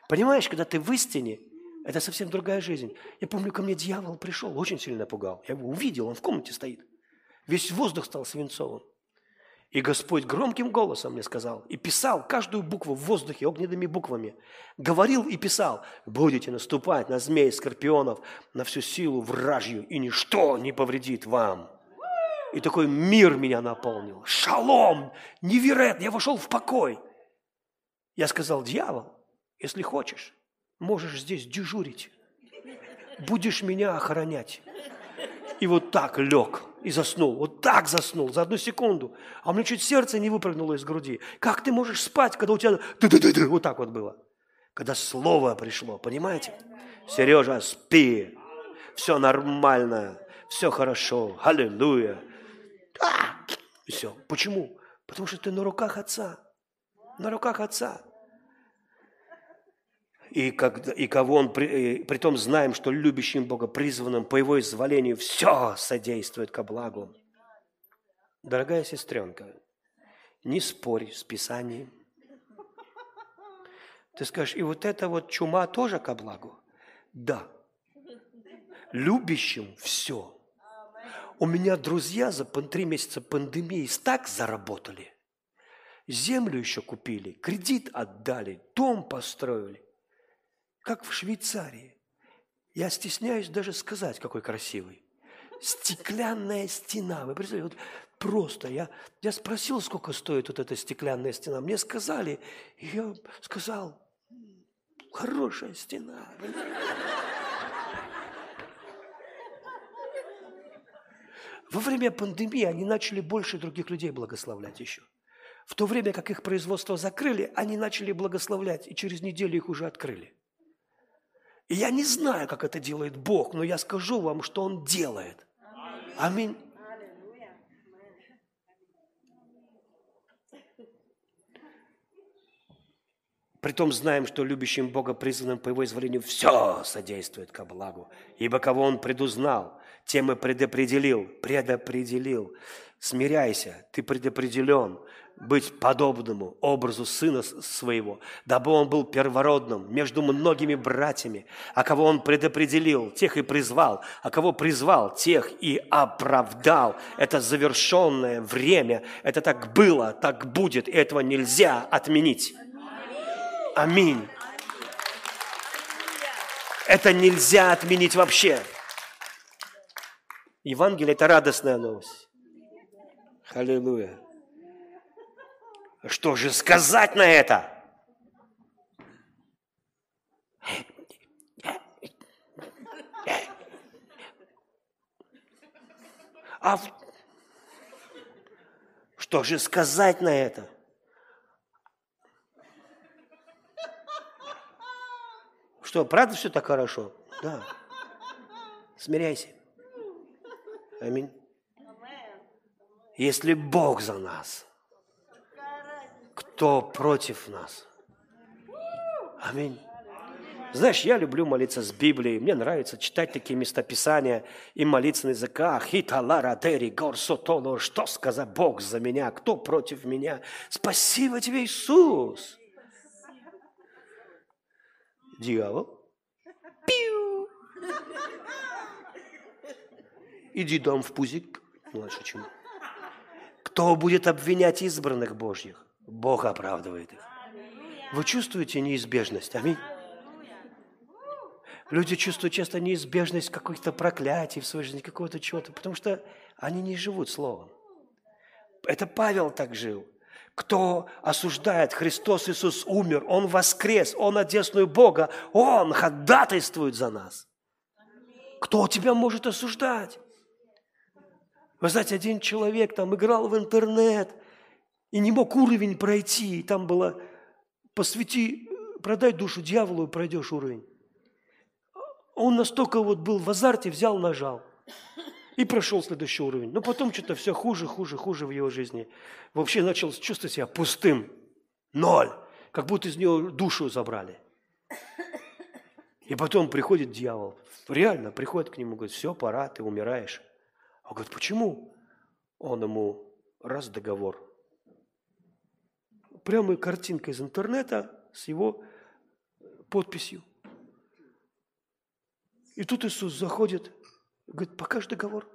Понимаешь, когда ты в истине, это совсем другая жизнь. Я помню, ко мне дьявол пришел, очень сильно напугал. Я его увидел, он в комнате стоит. Весь воздух стал свинцовым. И Господь громким голосом мне сказал, и писал каждую букву в воздухе огненными буквами. Говорил и писал, будете наступать на змей, скорпионов, на всю силу вражью, и ничто не повредит вам. И такой мир меня наполнил. Шалом! Невероятно! Я вошел в покой. Я сказал, дьявол, если хочешь, можешь здесь дежурить. Будешь меня охранять. И вот так лег и заснул. Вот так заснул за одну секунду. А у меня чуть сердце не выпрыгнуло из груди. Как ты можешь спать, когда у тебя вот так вот было? Когда слово пришло, понимаете? Сережа, спи. Все нормально. Все хорошо. Аллилуйя. А! Все. Почему? Потому что ты на руках Отца. На руках Отца и, когда, и кого он, при, при том знаем, что любящим Бога, призванным по Его изволению, все содействует ко благу. Дорогая сестренка, не спорь с Писанием. Ты скажешь, и вот эта вот чума тоже ко благу? Да. Любящим все. У меня друзья за три месяца пандемии так заработали. Землю еще купили, кредит отдали, дом построили как в Швейцарии. Я стесняюсь даже сказать, какой красивый. Стеклянная стена. Вы представляете, вот просто я, я спросил, сколько стоит вот эта стеклянная стена. Мне сказали, и я сказал, хорошая стена. Во время пандемии они начали больше других людей благословлять еще. В то время, как их производство закрыли, они начали благословлять, и через неделю их уже открыли. И я не знаю, как это делает Бог, но я скажу вам, что Он делает. Аминь. Притом знаем, что любящим Бога, призванным по Его изволению, все содействует ко благу. Ибо кого Он предузнал, тем и предопределил, предопределил. Смиряйся, ты предопределен быть подобному образу сына своего, дабы он был первородным между многими братьями, а кого он предопределил, тех и призвал, а кого призвал, тех и оправдал. Это завершенное время, это так было, так будет, и этого нельзя отменить. Аминь. Это нельзя отменить вообще. Евангелие – это радостная новость. Аллилуйя. Что же сказать на это? А что же сказать на это? Что, правда все так хорошо? Да. Смиряйся. Аминь. Если Бог за нас, кто против нас? Аминь. Знаешь, я люблю молиться с Библией. Мне нравится читать такие места Писания и молиться на языках. Хиталара дери горсотоло. Что сказал Бог за меня? Кто против меня? Спасибо тебе, Иисус. Дьявол. Пиу. Иди дом в пузик. Ну, шучу. Кто будет обвинять избранных Божьих? Бог оправдывает их. Вы чувствуете неизбежность? Аминь. Люди чувствуют часто неизбежность каких-то проклятий в своей жизни, какого-то чего-то, потому что они не живут Словом. Это Павел так жил. Кто осуждает, Христос Иисус умер, Он воскрес, Он одесную Бога, Он ходатайствует за нас. Кто тебя может осуждать? Вы знаете, один человек там играл в интернет и не мог уровень пройти. И там было «посвяти, продай душу дьяволу и пройдешь уровень». Он настолько вот был в азарте, взял, нажал – и прошел следующий уровень. Но потом что-то все хуже, хуже, хуже в его жизни. Вообще начал чувствовать себя пустым. Ноль. Как будто из него душу забрали. И потом приходит дьявол. Реально приходит к нему, говорит, все, пора, ты умираешь. Он говорит, почему? Он ему раз договор. Прямо картинка из интернета с его подписью. И тут Иисус заходит Говорит, покажи договор.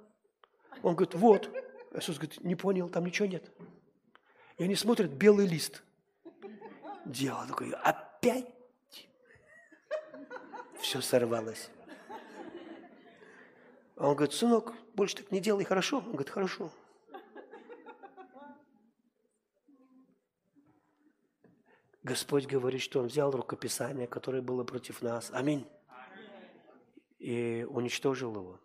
Он говорит, вот. Иисус говорит, не понял, там ничего нет. И они смотрят, белый лист. Дьявол такой, опять? Все сорвалось. Он говорит, сынок, больше так не делай, хорошо? Он говорит, хорошо. Господь говорит, что Он взял рукописание, которое было против нас. Аминь. И уничтожил его.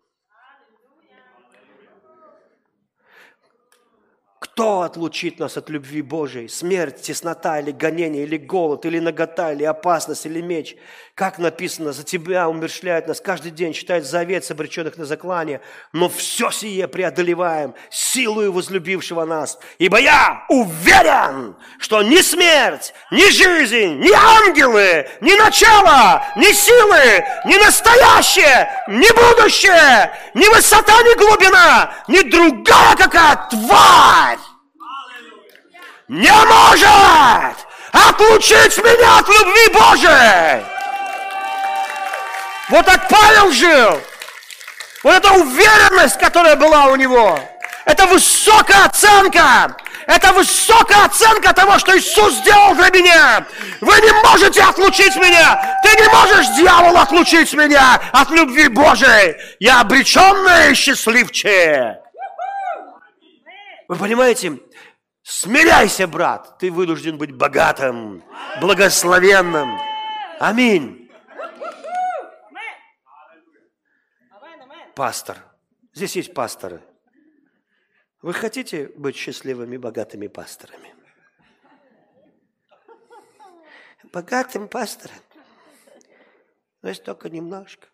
Кто отлучит нас от любви Божией? Смерть, теснота или гонение, или голод, или нагота, или опасность, или меч? Как написано, за тебя умершляют нас каждый день, считают завет с обреченных на заклание. Но все сие преодолеваем силою возлюбившего нас. Ибо я уверен, что ни смерть, ни жизнь, ни ангелы, ни начало, ни силы, ни настоящее, ни будущее, ни высота, ни глубина, ни другая какая тварь не может отлучить меня от любви Божией. Вот так Павел жил. Вот эта уверенность, которая была у него. Это высокая оценка. Это высокая оценка того, что Иисус сделал для меня. Вы не можете отлучить меня. Ты не можешь, дьявол, отлучить меня от любви Божией. Я обреченный счастливчик. Вы понимаете, Смиряйся, брат, ты вынужден быть богатым, благословенным. Аминь. Пастор. Здесь есть пасторы. Вы хотите быть счастливыми, богатыми пасторами? Богатым пастором? Но есть только немножко.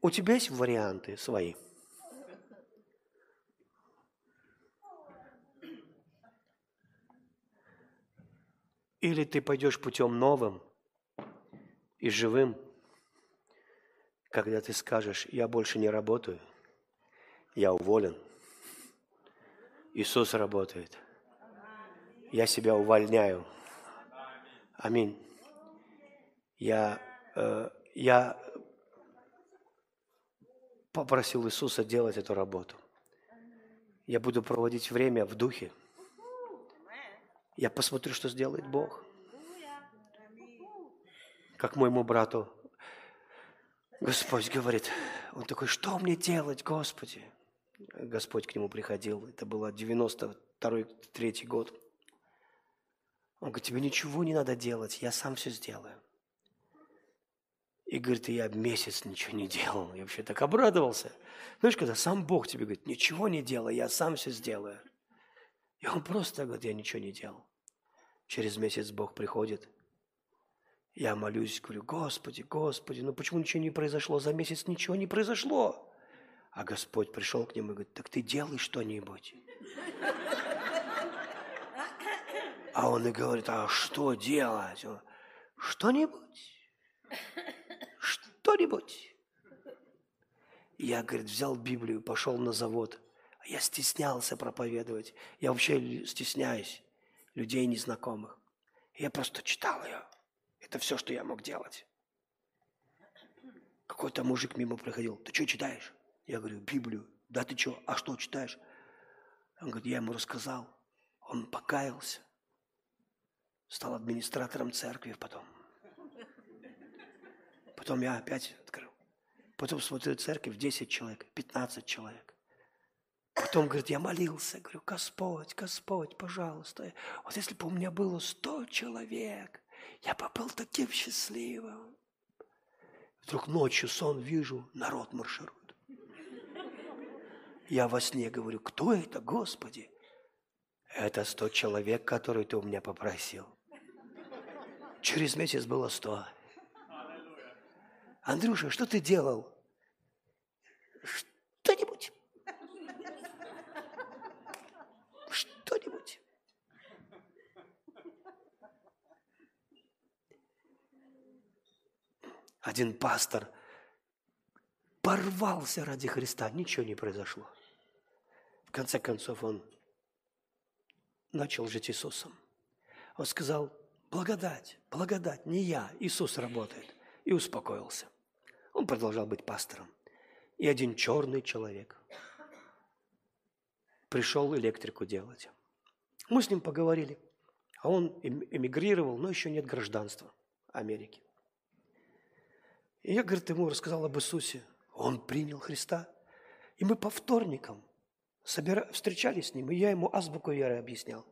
У тебя есть варианты свои? Или ты пойдешь путем новым и живым, когда ты скажешь, я больше не работаю, я уволен. Иисус работает. Я себя увольняю. Аминь. Я, э, я попросил Иисуса делать эту работу. Я буду проводить время в духе. Я посмотрю, что сделает Бог. Как моему брату Господь говорит, он такой, что мне делать, Господи? Господь к нему приходил, это было 92-3 год. Он говорит, тебе ничего не надо делать, я сам все сделаю. И говорит, я месяц ничего не делал. Я вообще так обрадовался. Знаешь, когда сам Бог тебе говорит, ничего не делай, я сам все сделаю. И он просто говорит, я ничего не делал. Через месяц Бог приходит. Я молюсь, говорю, Господи, Господи, ну почему ничего не произошло? За месяц ничего не произошло. А Господь пришел к нему и говорит, так ты делай что-нибудь. А он и говорит, а что делать? Что-нибудь. Что-нибудь. Я, говорит, взял Библию, пошел на завод. Я стеснялся проповедовать. Я вообще стесняюсь людей незнакомых. Я просто читал ее. Это все, что я мог делать. Какой-то мужик мимо проходил. Ты что читаешь? Я говорю, Библию. Да ты что? А что читаешь? Он говорит, я ему рассказал. Он покаялся. Стал администратором церкви потом. Потом я опять открыл. Потом смотрю церковь, 10 человек, 15 человек. Потом, говорит, я молился, говорю, Господь, Господь, пожалуйста, вот если бы у меня было 100 человек, я бы был таким счастливым. Вдруг ночью сон вижу, народ марширует. Я во сне говорю, кто это, Господи? Это сто человек, которые ты у меня попросил. Через месяц было сто. Андрюша, что ты делал? Что-нибудь. Что-нибудь. Один пастор порвался ради Христа, ничего не произошло. В конце концов, он начал жить Иисусом. Он сказал, благодать, благодать, не я, Иисус работает. И успокоился. Он продолжал быть пастором. И один черный человек пришел электрику делать. Мы с ним поговорили. А он эмигрировал, но еще нет гражданства Америки. И я, говорит, ему рассказал об Иисусе. Он принял Христа. И мы по вторникам собира... встречались с ним, и я ему азбуку веры объяснял.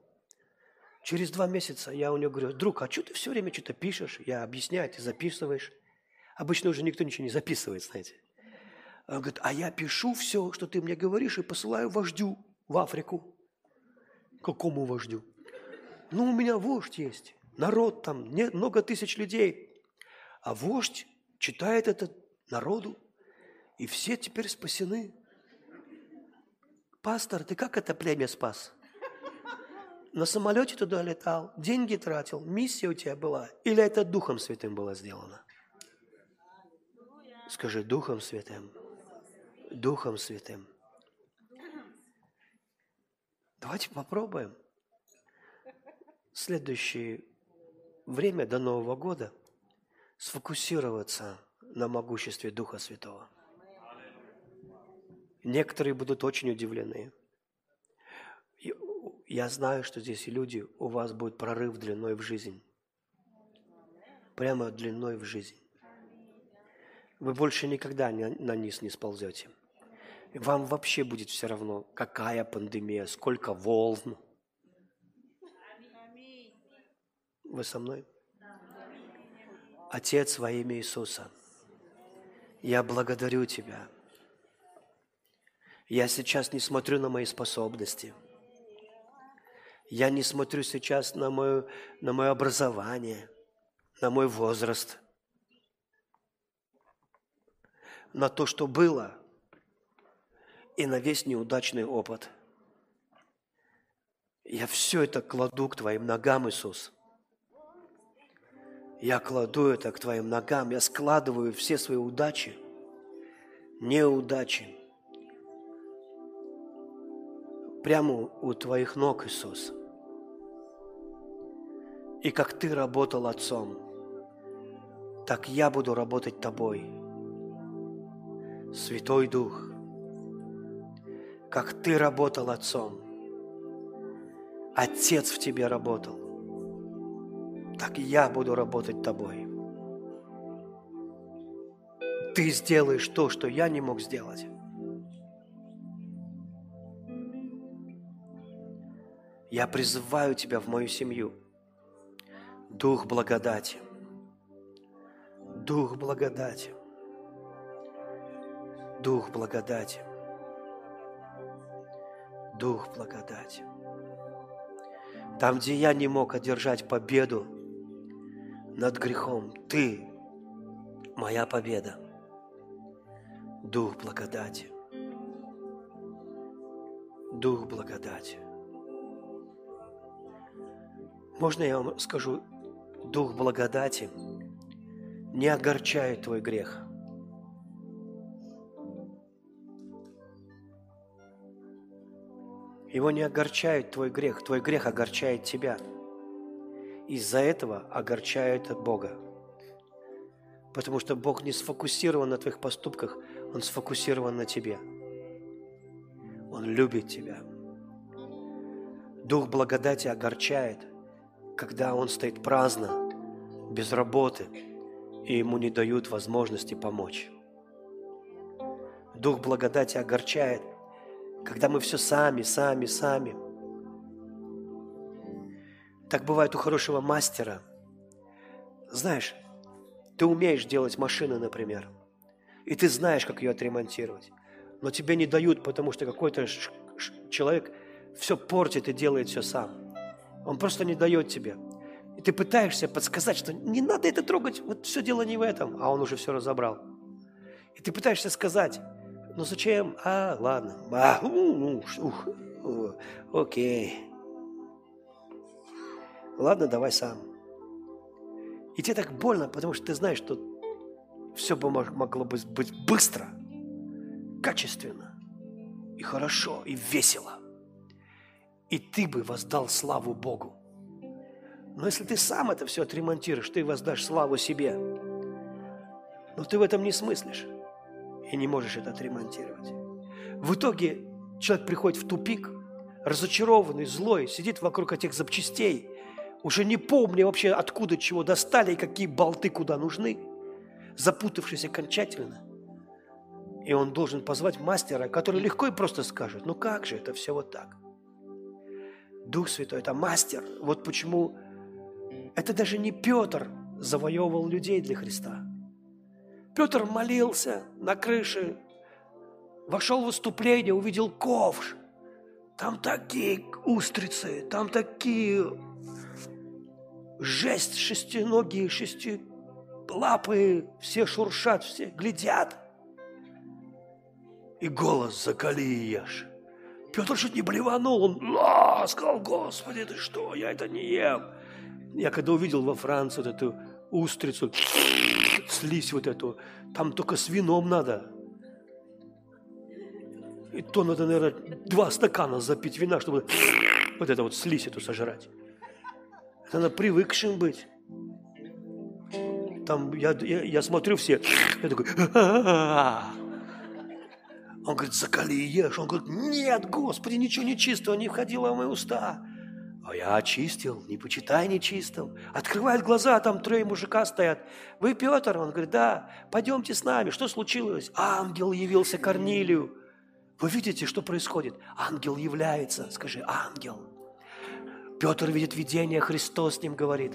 Через два месяца я у него говорю, друг, а что ты все время что-то пишешь? Я объясняю, ты записываешь. Обычно уже никто ничего не записывает, знаете. Он говорит, а я пишу все, что ты мне говоришь, и посылаю вождю в Африку. Какому вождю? Ну, у меня вождь есть. Народ там, нет, много тысяч людей. А вождь читает это народу, и все теперь спасены. Пастор, ты как это племя спас? На самолете туда летал, деньги тратил, миссия у тебя была? Или это Духом Святым было сделано? Скажи, Духом Святым. Духом Святым. Давайте попробуем. Следующее время до Нового года сфокусироваться на могуществе Духа Святого. Некоторые будут очень удивлены. Я знаю, что здесь люди, у вас будет прорыв длиной в жизнь. Прямо длиной в жизнь. Вы больше никогда на низ не сползете. Вам вообще будет все равно, какая пандемия, сколько волн. Вы со мной? Отец во имя Иисуса, я благодарю Тебя – я сейчас не смотрю на мои способности. Я не смотрю сейчас на мое, на мое образование, на мой возраст, на то, что было, и на весь неудачный опыт. Я все это кладу к Твоим ногам, Иисус. Я кладу это к Твоим ногам, я складываю все свои удачи, неудачи, прямо у Твоих ног, Иисус. И как Ты работал Отцом, так я буду работать Тобой. Святой Дух, как Ты работал Отцом, Отец в Тебе работал, так я буду работать Тобой. Ты сделаешь то, что я не мог сделать. Я призываю Тебя в мою семью. Дух благодати. Дух благодати. Дух благодати. Дух благодати. Там, где я не мог одержать победу над грехом, Ты – моя победа. Дух благодати. Дух благодати. Можно я вам скажу, Дух благодати не огорчает твой грех. Его не огорчает твой грех, твой грех огорчает тебя. Из-за этого огорчает Бога. Потому что Бог не сфокусирован на твоих поступках, Он сфокусирован на тебе. Он любит тебя. Дух благодати огорчает, когда он стоит праздно, без работы, и ему не дают возможности помочь. Дух благодати огорчает, когда мы все сами, сами, сами. Так бывает у хорошего мастера. Знаешь, ты умеешь делать машины, например, и ты знаешь, как ее отремонтировать, но тебе не дают, потому что какой-то человек все портит и делает все сам. Он просто не дает тебе. И ты пытаешься подсказать, что не надо это трогать, вот все дело не в этом, а он уже все разобрал. И ты пытаешься сказать, ну зачем? А, ладно. А, у, ух, ух, окей. Ладно, давай сам. И тебе так больно, потому что ты знаешь, что все бы могло бы быть быстро, качественно, и хорошо, и весело. И ты бы воздал славу Богу. Но если ты сам это все отремонтируешь, ты воздашь славу себе. Но ты в этом не смыслишь и не можешь это отремонтировать. В итоге человек приходит в тупик, разочарованный, злой, сидит вокруг этих запчастей, уже не помня вообще, откуда чего достали и какие болты куда нужны, запутавшись окончательно. И он должен позвать мастера, который легко и просто скажет, ну как же это все вот так? Дух Святой – это мастер. Вот почему это даже не Петр завоевывал людей для Христа. Петр молился на крыше, вошел в выступление, увидел ковш. Там такие устрицы, там такие жесть, шестиногие, шестилапые, все шуршат, все глядят. И голос «Закали и ешь». Петр чуть не блеванул, он а, сказал, Господи, ты что, я это не ем. Я когда увидел во Франции вот эту устрицу, слизь вот эту, там только с вином надо. И то надо, наверное, два стакана запить вина, чтобы вот это вот слизь эту сожрать. Это надо привыкшим быть. Там я, я, я смотрю все, я такой, он говорит, закали и ешь. Он говорит, нет, Господи, ничего не чистого не входило в мои уста. А я очистил, не почитай нечистым. Открывает глаза, там трое мужика стоят. Вы Петр? Он говорит, да, пойдемте с нами. Что случилось? Ангел явился Корнилию. Вы видите, что происходит? Ангел является. Скажи, ангел. Петр видит видение, Христос с ним говорит.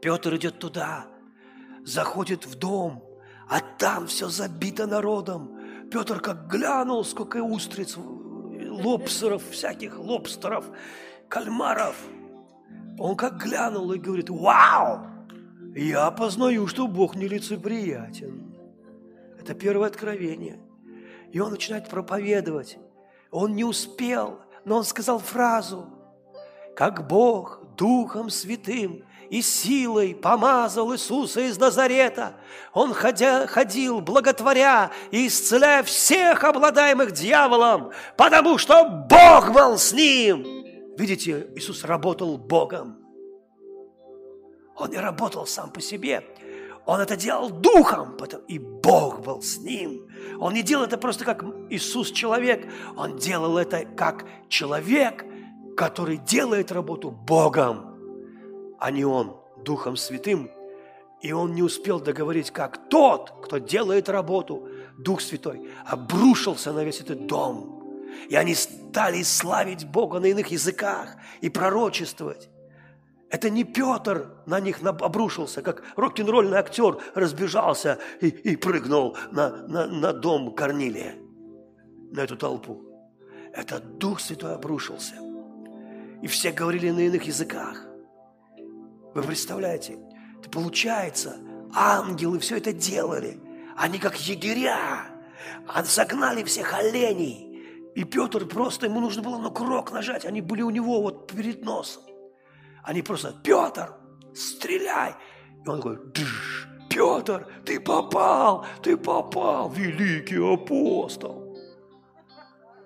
Петр идет туда, заходит в дом, а там все забито народом. Петр как глянул, сколько устриц, лобстеров, всяких лобстеров, кальмаров. Он как глянул и говорит, вау, я познаю, что Бог нелицеприятен. Это первое откровение. И он начинает проповедовать. Он не успел, но он сказал фразу – как Бог Духом Святым и силой помазал Иисуса из Назарета. Он ходя, ходил, благотворя и исцеляя всех обладаемых дьяволом, потому что Бог был с ним. Видите, Иисус работал Богом. Он не работал сам по себе. Он это делал духом, и Бог был с ним. Он не делал это просто как Иисус человек, он делал это как человек, который делает работу Богом, а не Он Духом Святым. И он не успел договорить, как тот, кто делает работу, Дух Святой, обрушился на весь этот дом. И они стали славить Бога на иных языках и пророчествовать. Это не Петр на них обрушился, как рок-н-ролльный актер разбежался и, и прыгнул на, на, на дом Корнилия, на эту толпу. Это Дух Святой обрушился – и все говорили на иных языках. Вы представляете? Это получается, ангелы все это делали. Они как егеря. Они согнали всех оленей. И Петр просто, ему нужно было на курок нажать. Они были у него вот перед носом. Они просто, Петр, стреляй. И он говорит, Дж, Петр, ты попал, ты попал, великий апостол.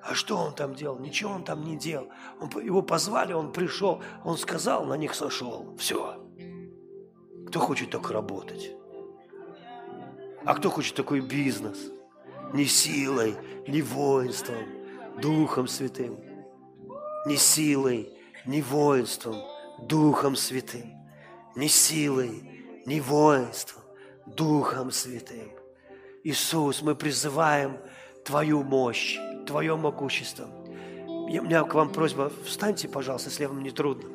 А что он там делал? Ничего он там не делал. Он, его позвали, он пришел, он сказал, на них сошел. Все. Кто хочет так работать? А кто хочет такой бизнес? Не силой, не воинством, Духом Святым. Не силой, не воинством, Духом Святым. Не силой, не воинством, Духом Святым. Иисус, мы призываем Твою мощь, Твое могущество. У меня к вам просьба, встаньте, пожалуйста, если вам не трудно.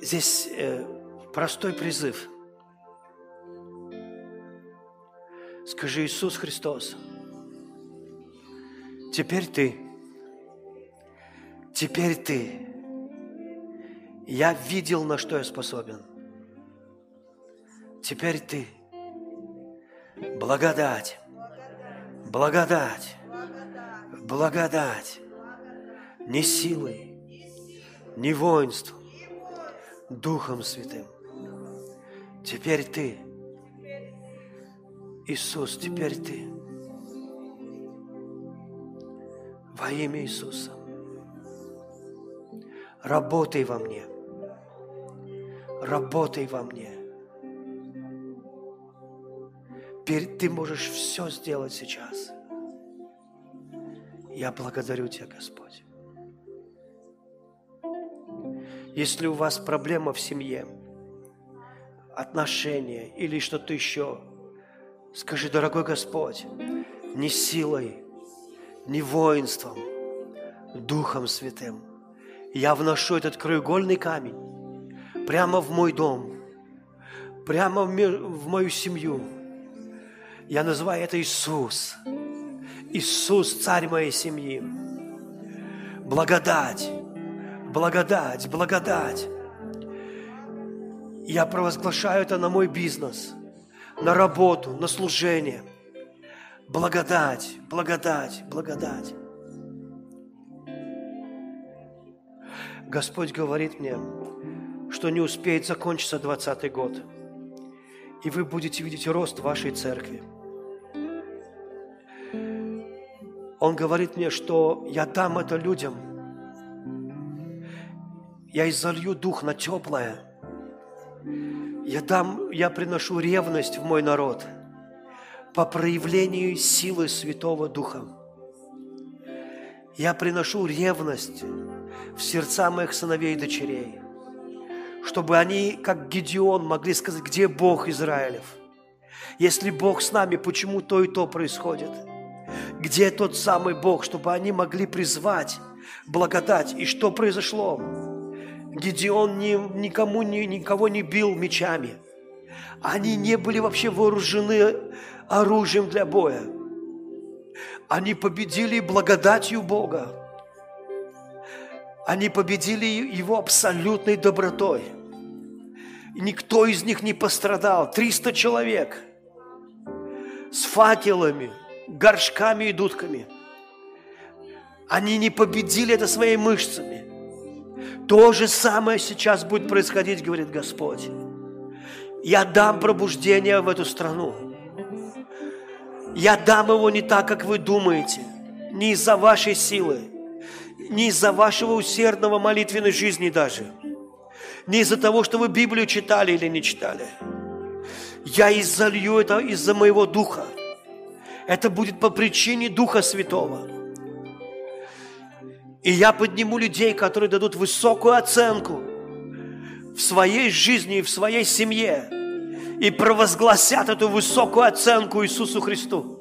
Здесь э, простой призыв. Скажи, Иисус Христос, теперь Ты, теперь Ты, я видел, на что я способен. Теперь Ты, благодать, благодать, благодать, не силой, не воинством, Духом Святым. Теперь Ты, Иисус, теперь Ты. Во имя Иисуса. Работай во мне. Работай во мне. Ты можешь все сделать сейчас. Я благодарю Тебя, Господь. Если у вас проблема в семье, отношения или что-то еще, скажи, дорогой Господь, не силой, не воинством, Духом Святым. Я вношу этот краеугольный камень прямо в мой дом, прямо в мою семью. Я называю это Иисус. Иисус, царь моей семьи. Благодать благодать, благодать. Я провозглашаю это на мой бизнес, на работу, на служение. Благодать, благодать, благодать. Господь говорит мне, что не успеет закончиться 20 год, и вы будете видеть рост вашей церкви. Он говорит мне, что я дам это людям – я изолью дух на теплое. Я дам, я приношу ревность в мой народ по проявлению силы Святого Духа. Я приношу ревность в сердца моих сыновей и дочерей, чтобы они, как Гедеон, могли сказать, где Бог Израилев. Если Бог с нами, почему то и то происходит? Где тот самый Бог, чтобы они могли призвать благодать? И что произошло? Гедеон ни, никому, ни, никого не бил мечами. Они не были вообще вооружены оружием для боя. Они победили благодатью Бога. Они победили Его абсолютной добротой. И никто из них не пострадал. 300 человек с факелами, горшками и дудками. Они не победили это своими мышцами – то же самое сейчас будет происходить, говорит Господь. Я дам пробуждение в эту страну. Я дам его не так, как вы думаете, не из-за вашей силы, не из-за вашего усердного молитвенной жизни даже, не из-за того, что вы Библию читали или не читали. Я изолью это из-за моего Духа. Это будет по причине Духа Святого – и я подниму людей, которые дадут высокую оценку в своей жизни и в своей семье и провозгласят эту высокую оценку Иисусу Христу.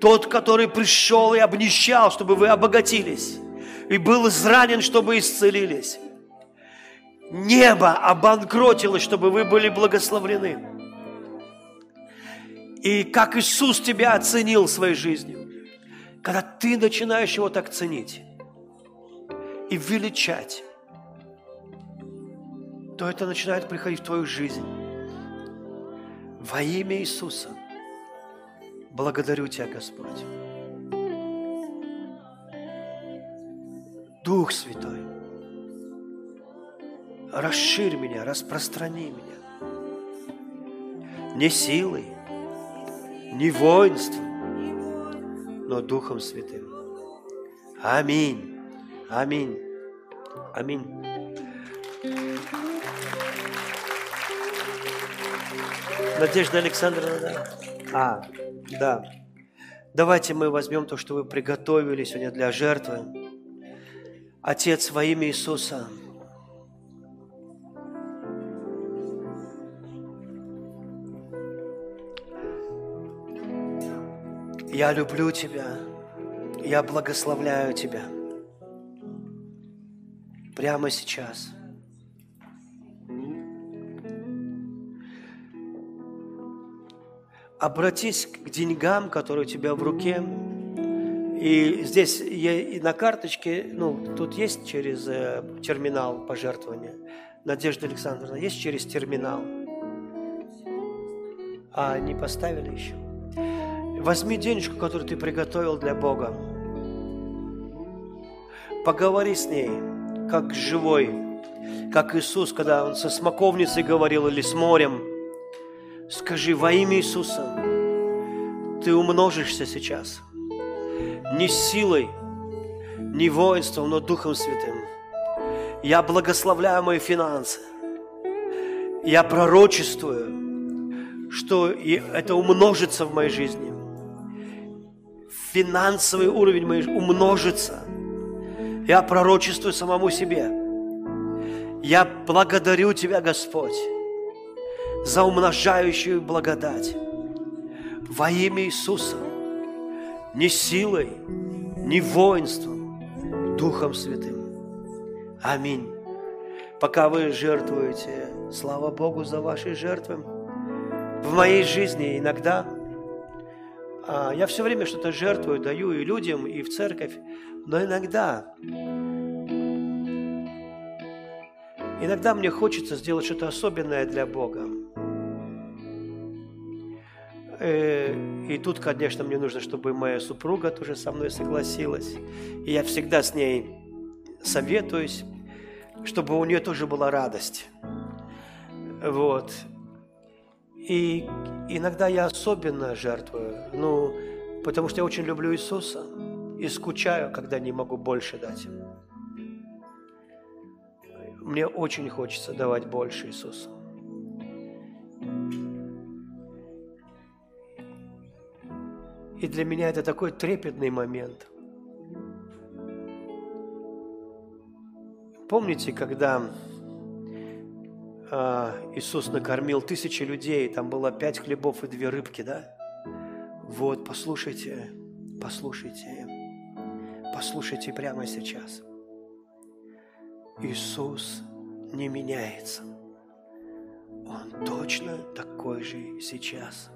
Тот, который пришел и обнищал, чтобы вы обогатились, и был изранен, чтобы исцелились. Небо обанкротилось, чтобы вы были благословлены. И как Иисус тебя оценил своей жизнью, когда ты начинаешь его так ценить, и величать, то это начинает приходить в твою жизнь. Во имя Иисуса благодарю Тебя, Господь. Дух Святой, расширь меня, распространи меня. Не силой, не воинством, но Духом Святым. Аминь. Аминь. Аминь. Надежда Александровна, да? А, да. Давайте мы возьмем то, что вы приготовили сегодня для жертвы. Отец, во имя Иисуса, я люблю Тебя, я благословляю Тебя прямо сейчас. Обратись к деньгам, которые у тебя в руке, и здесь я, и на карточке, ну, тут есть через э, терминал пожертвования. Надежда Александровна, есть через терминал? А, не поставили еще? Возьми денежку, которую ты приготовил для Бога. Поговори с ней, как живой, как Иисус, когда Он со смоковницей говорил или с морем. Скажи во имя Иисуса, ты умножишься сейчас – не силой, не воинством, но Духом Святым. Я благословляю мои финансы. Я пророчествую, что это умножится в моей жизни. Финансовый уровень мой умножится. Я пророчествую самому себе. Я благодарю Тебя, Господь, за умножающую благодать. Во имя Иисуса – не силой, не воинством, Духом Святым. Аминь. Пока вы жертвуете, слава Богу за ваши жертвы. В моей жизни иногда а, я все время что-то жертвую, даю и людям, и в церковь, но иногда, иногда мне хочется сделать что-то особенное для Бога. Э, и тут, конечно, мне нужно, чтобы моя супруга тоже со мной согласилась. И я всегда с ней советуюсь, чтобы у нее тоже была радость. Вот. И иногда я особенно жертвую, ну, потому что я очень люблю Иисуса и скучаю, когда не могу больше дать. Мне очень хочется давать больше Иисусу. И для меня это такой трепетный момент. Помните, когда э, Иисус накормил тысячи людей, там было пять хлебов и две рыбки, да? Вот, послушайте, послушайте, послушайте прямо сейчас. Иисус не меняется. Он точно такой же сейчас.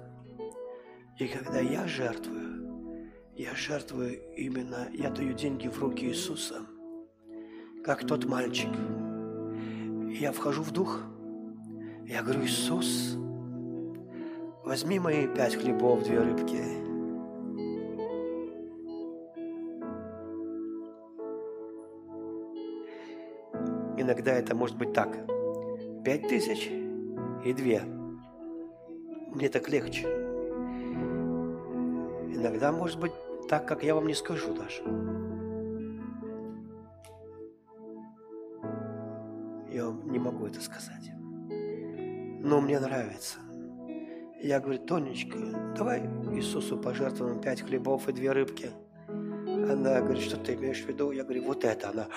И когда я жертвую, я жертвую именно, я даю деньги в руки Иисуса, как тот мальчик. я вхожу в дух, я говорю, Иисус, возьми мои пять хлебов, две рыбки. Иногда это может быть так. Пять тысяч и две. Мне так легче. Иногда может быть так, как я вам не скажу даже. Я вам не могу это сказать. Но мне нравится. Я говорю, Тонечка, давай Иисусу пожертвуем пять хлебов и две рыбки. Она говорит, что ты имеешь в виду? Я говорю, вот это. Она,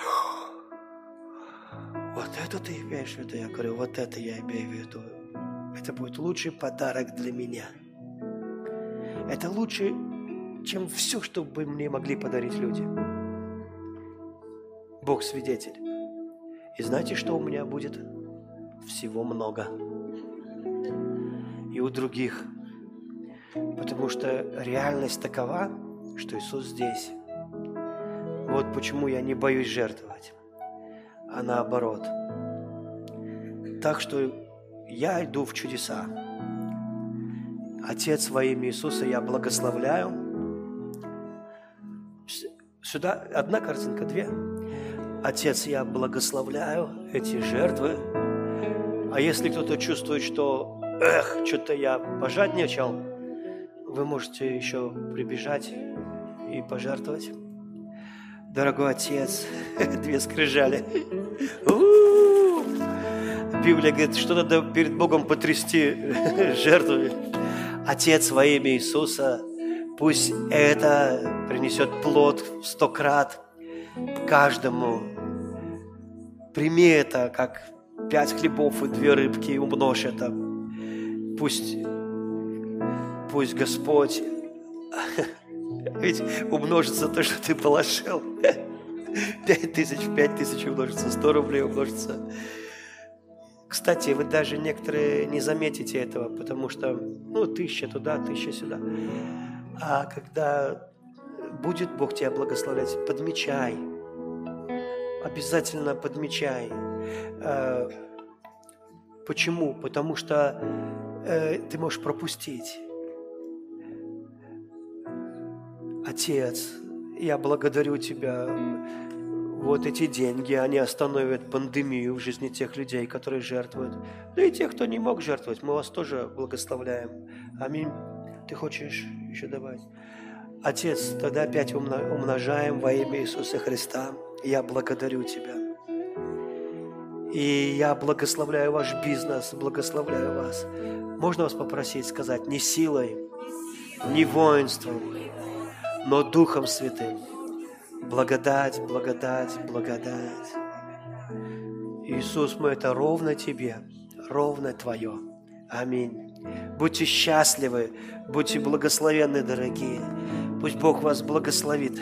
вот это ты имеешь в виду? Я говорю, вот это я имею в виду. Это будет лучший подарок для меня. Это лучше чем все, что бы мне могли подарить люди. Бог свидетель. И знаете, что у меня будет? Всего много. И у других. Потому что реальность такова, что Иисус здесь. Вот почему я не боюсь жертвовать, а наоборот. Так что я иду в чудеса. Отец во имя Иисуса я благословляю – Сюда одна картинка, две. Отец, я благословляю эти жертвы. А если кто-то чувствует, что, эх, что-то я пожадничал, вы можете еще прибежать и пожертвовать. Дорогой Отец, две скрижали. Библия говорит, что надо перед Богом потрясти жертвами. Отец во имя Иисуса, пусть это принесет плод в сто крат каждому. Прими это, как пять хлебов и две рыбки, умножь это. Пусть, пусть Господь ведь умножится то, что ты положил. Пять тысяч, пять тысяч умножится, сто рублей умножится. Кстати, вы даже некоторые не заметите этого, потому что, ну, тысяча туда, тысяча сюда. А когда будет Бог тебя благословлять, подмечай. Обязательно подмечай. Э, почему? Потому что э, ты можешь пропустить. Отец, я благодарю Тебя. Вот эти деньги, они остановят пандемию в жизни тех людей, которые жертвуют. Да и тех, кто не мог жертвовать, мы вас тоже благословляем. Аминь. Ты хочешь еще добавить? Отец, тогда опять умножаем во имя Иисуса Христа. Я благодарю Тебя. И я благословляю ваш бизнес, благословляю вас. Можно вас попросить сказать, не силой, не воинством, но Духом Святым. Благодать, благодать, благодать. Иисус, мы это ровно Тебе, ровно Твое. Аминь. Будьте счастливы, будьте благословенны, дорогие. Пусть Бог вас благословит.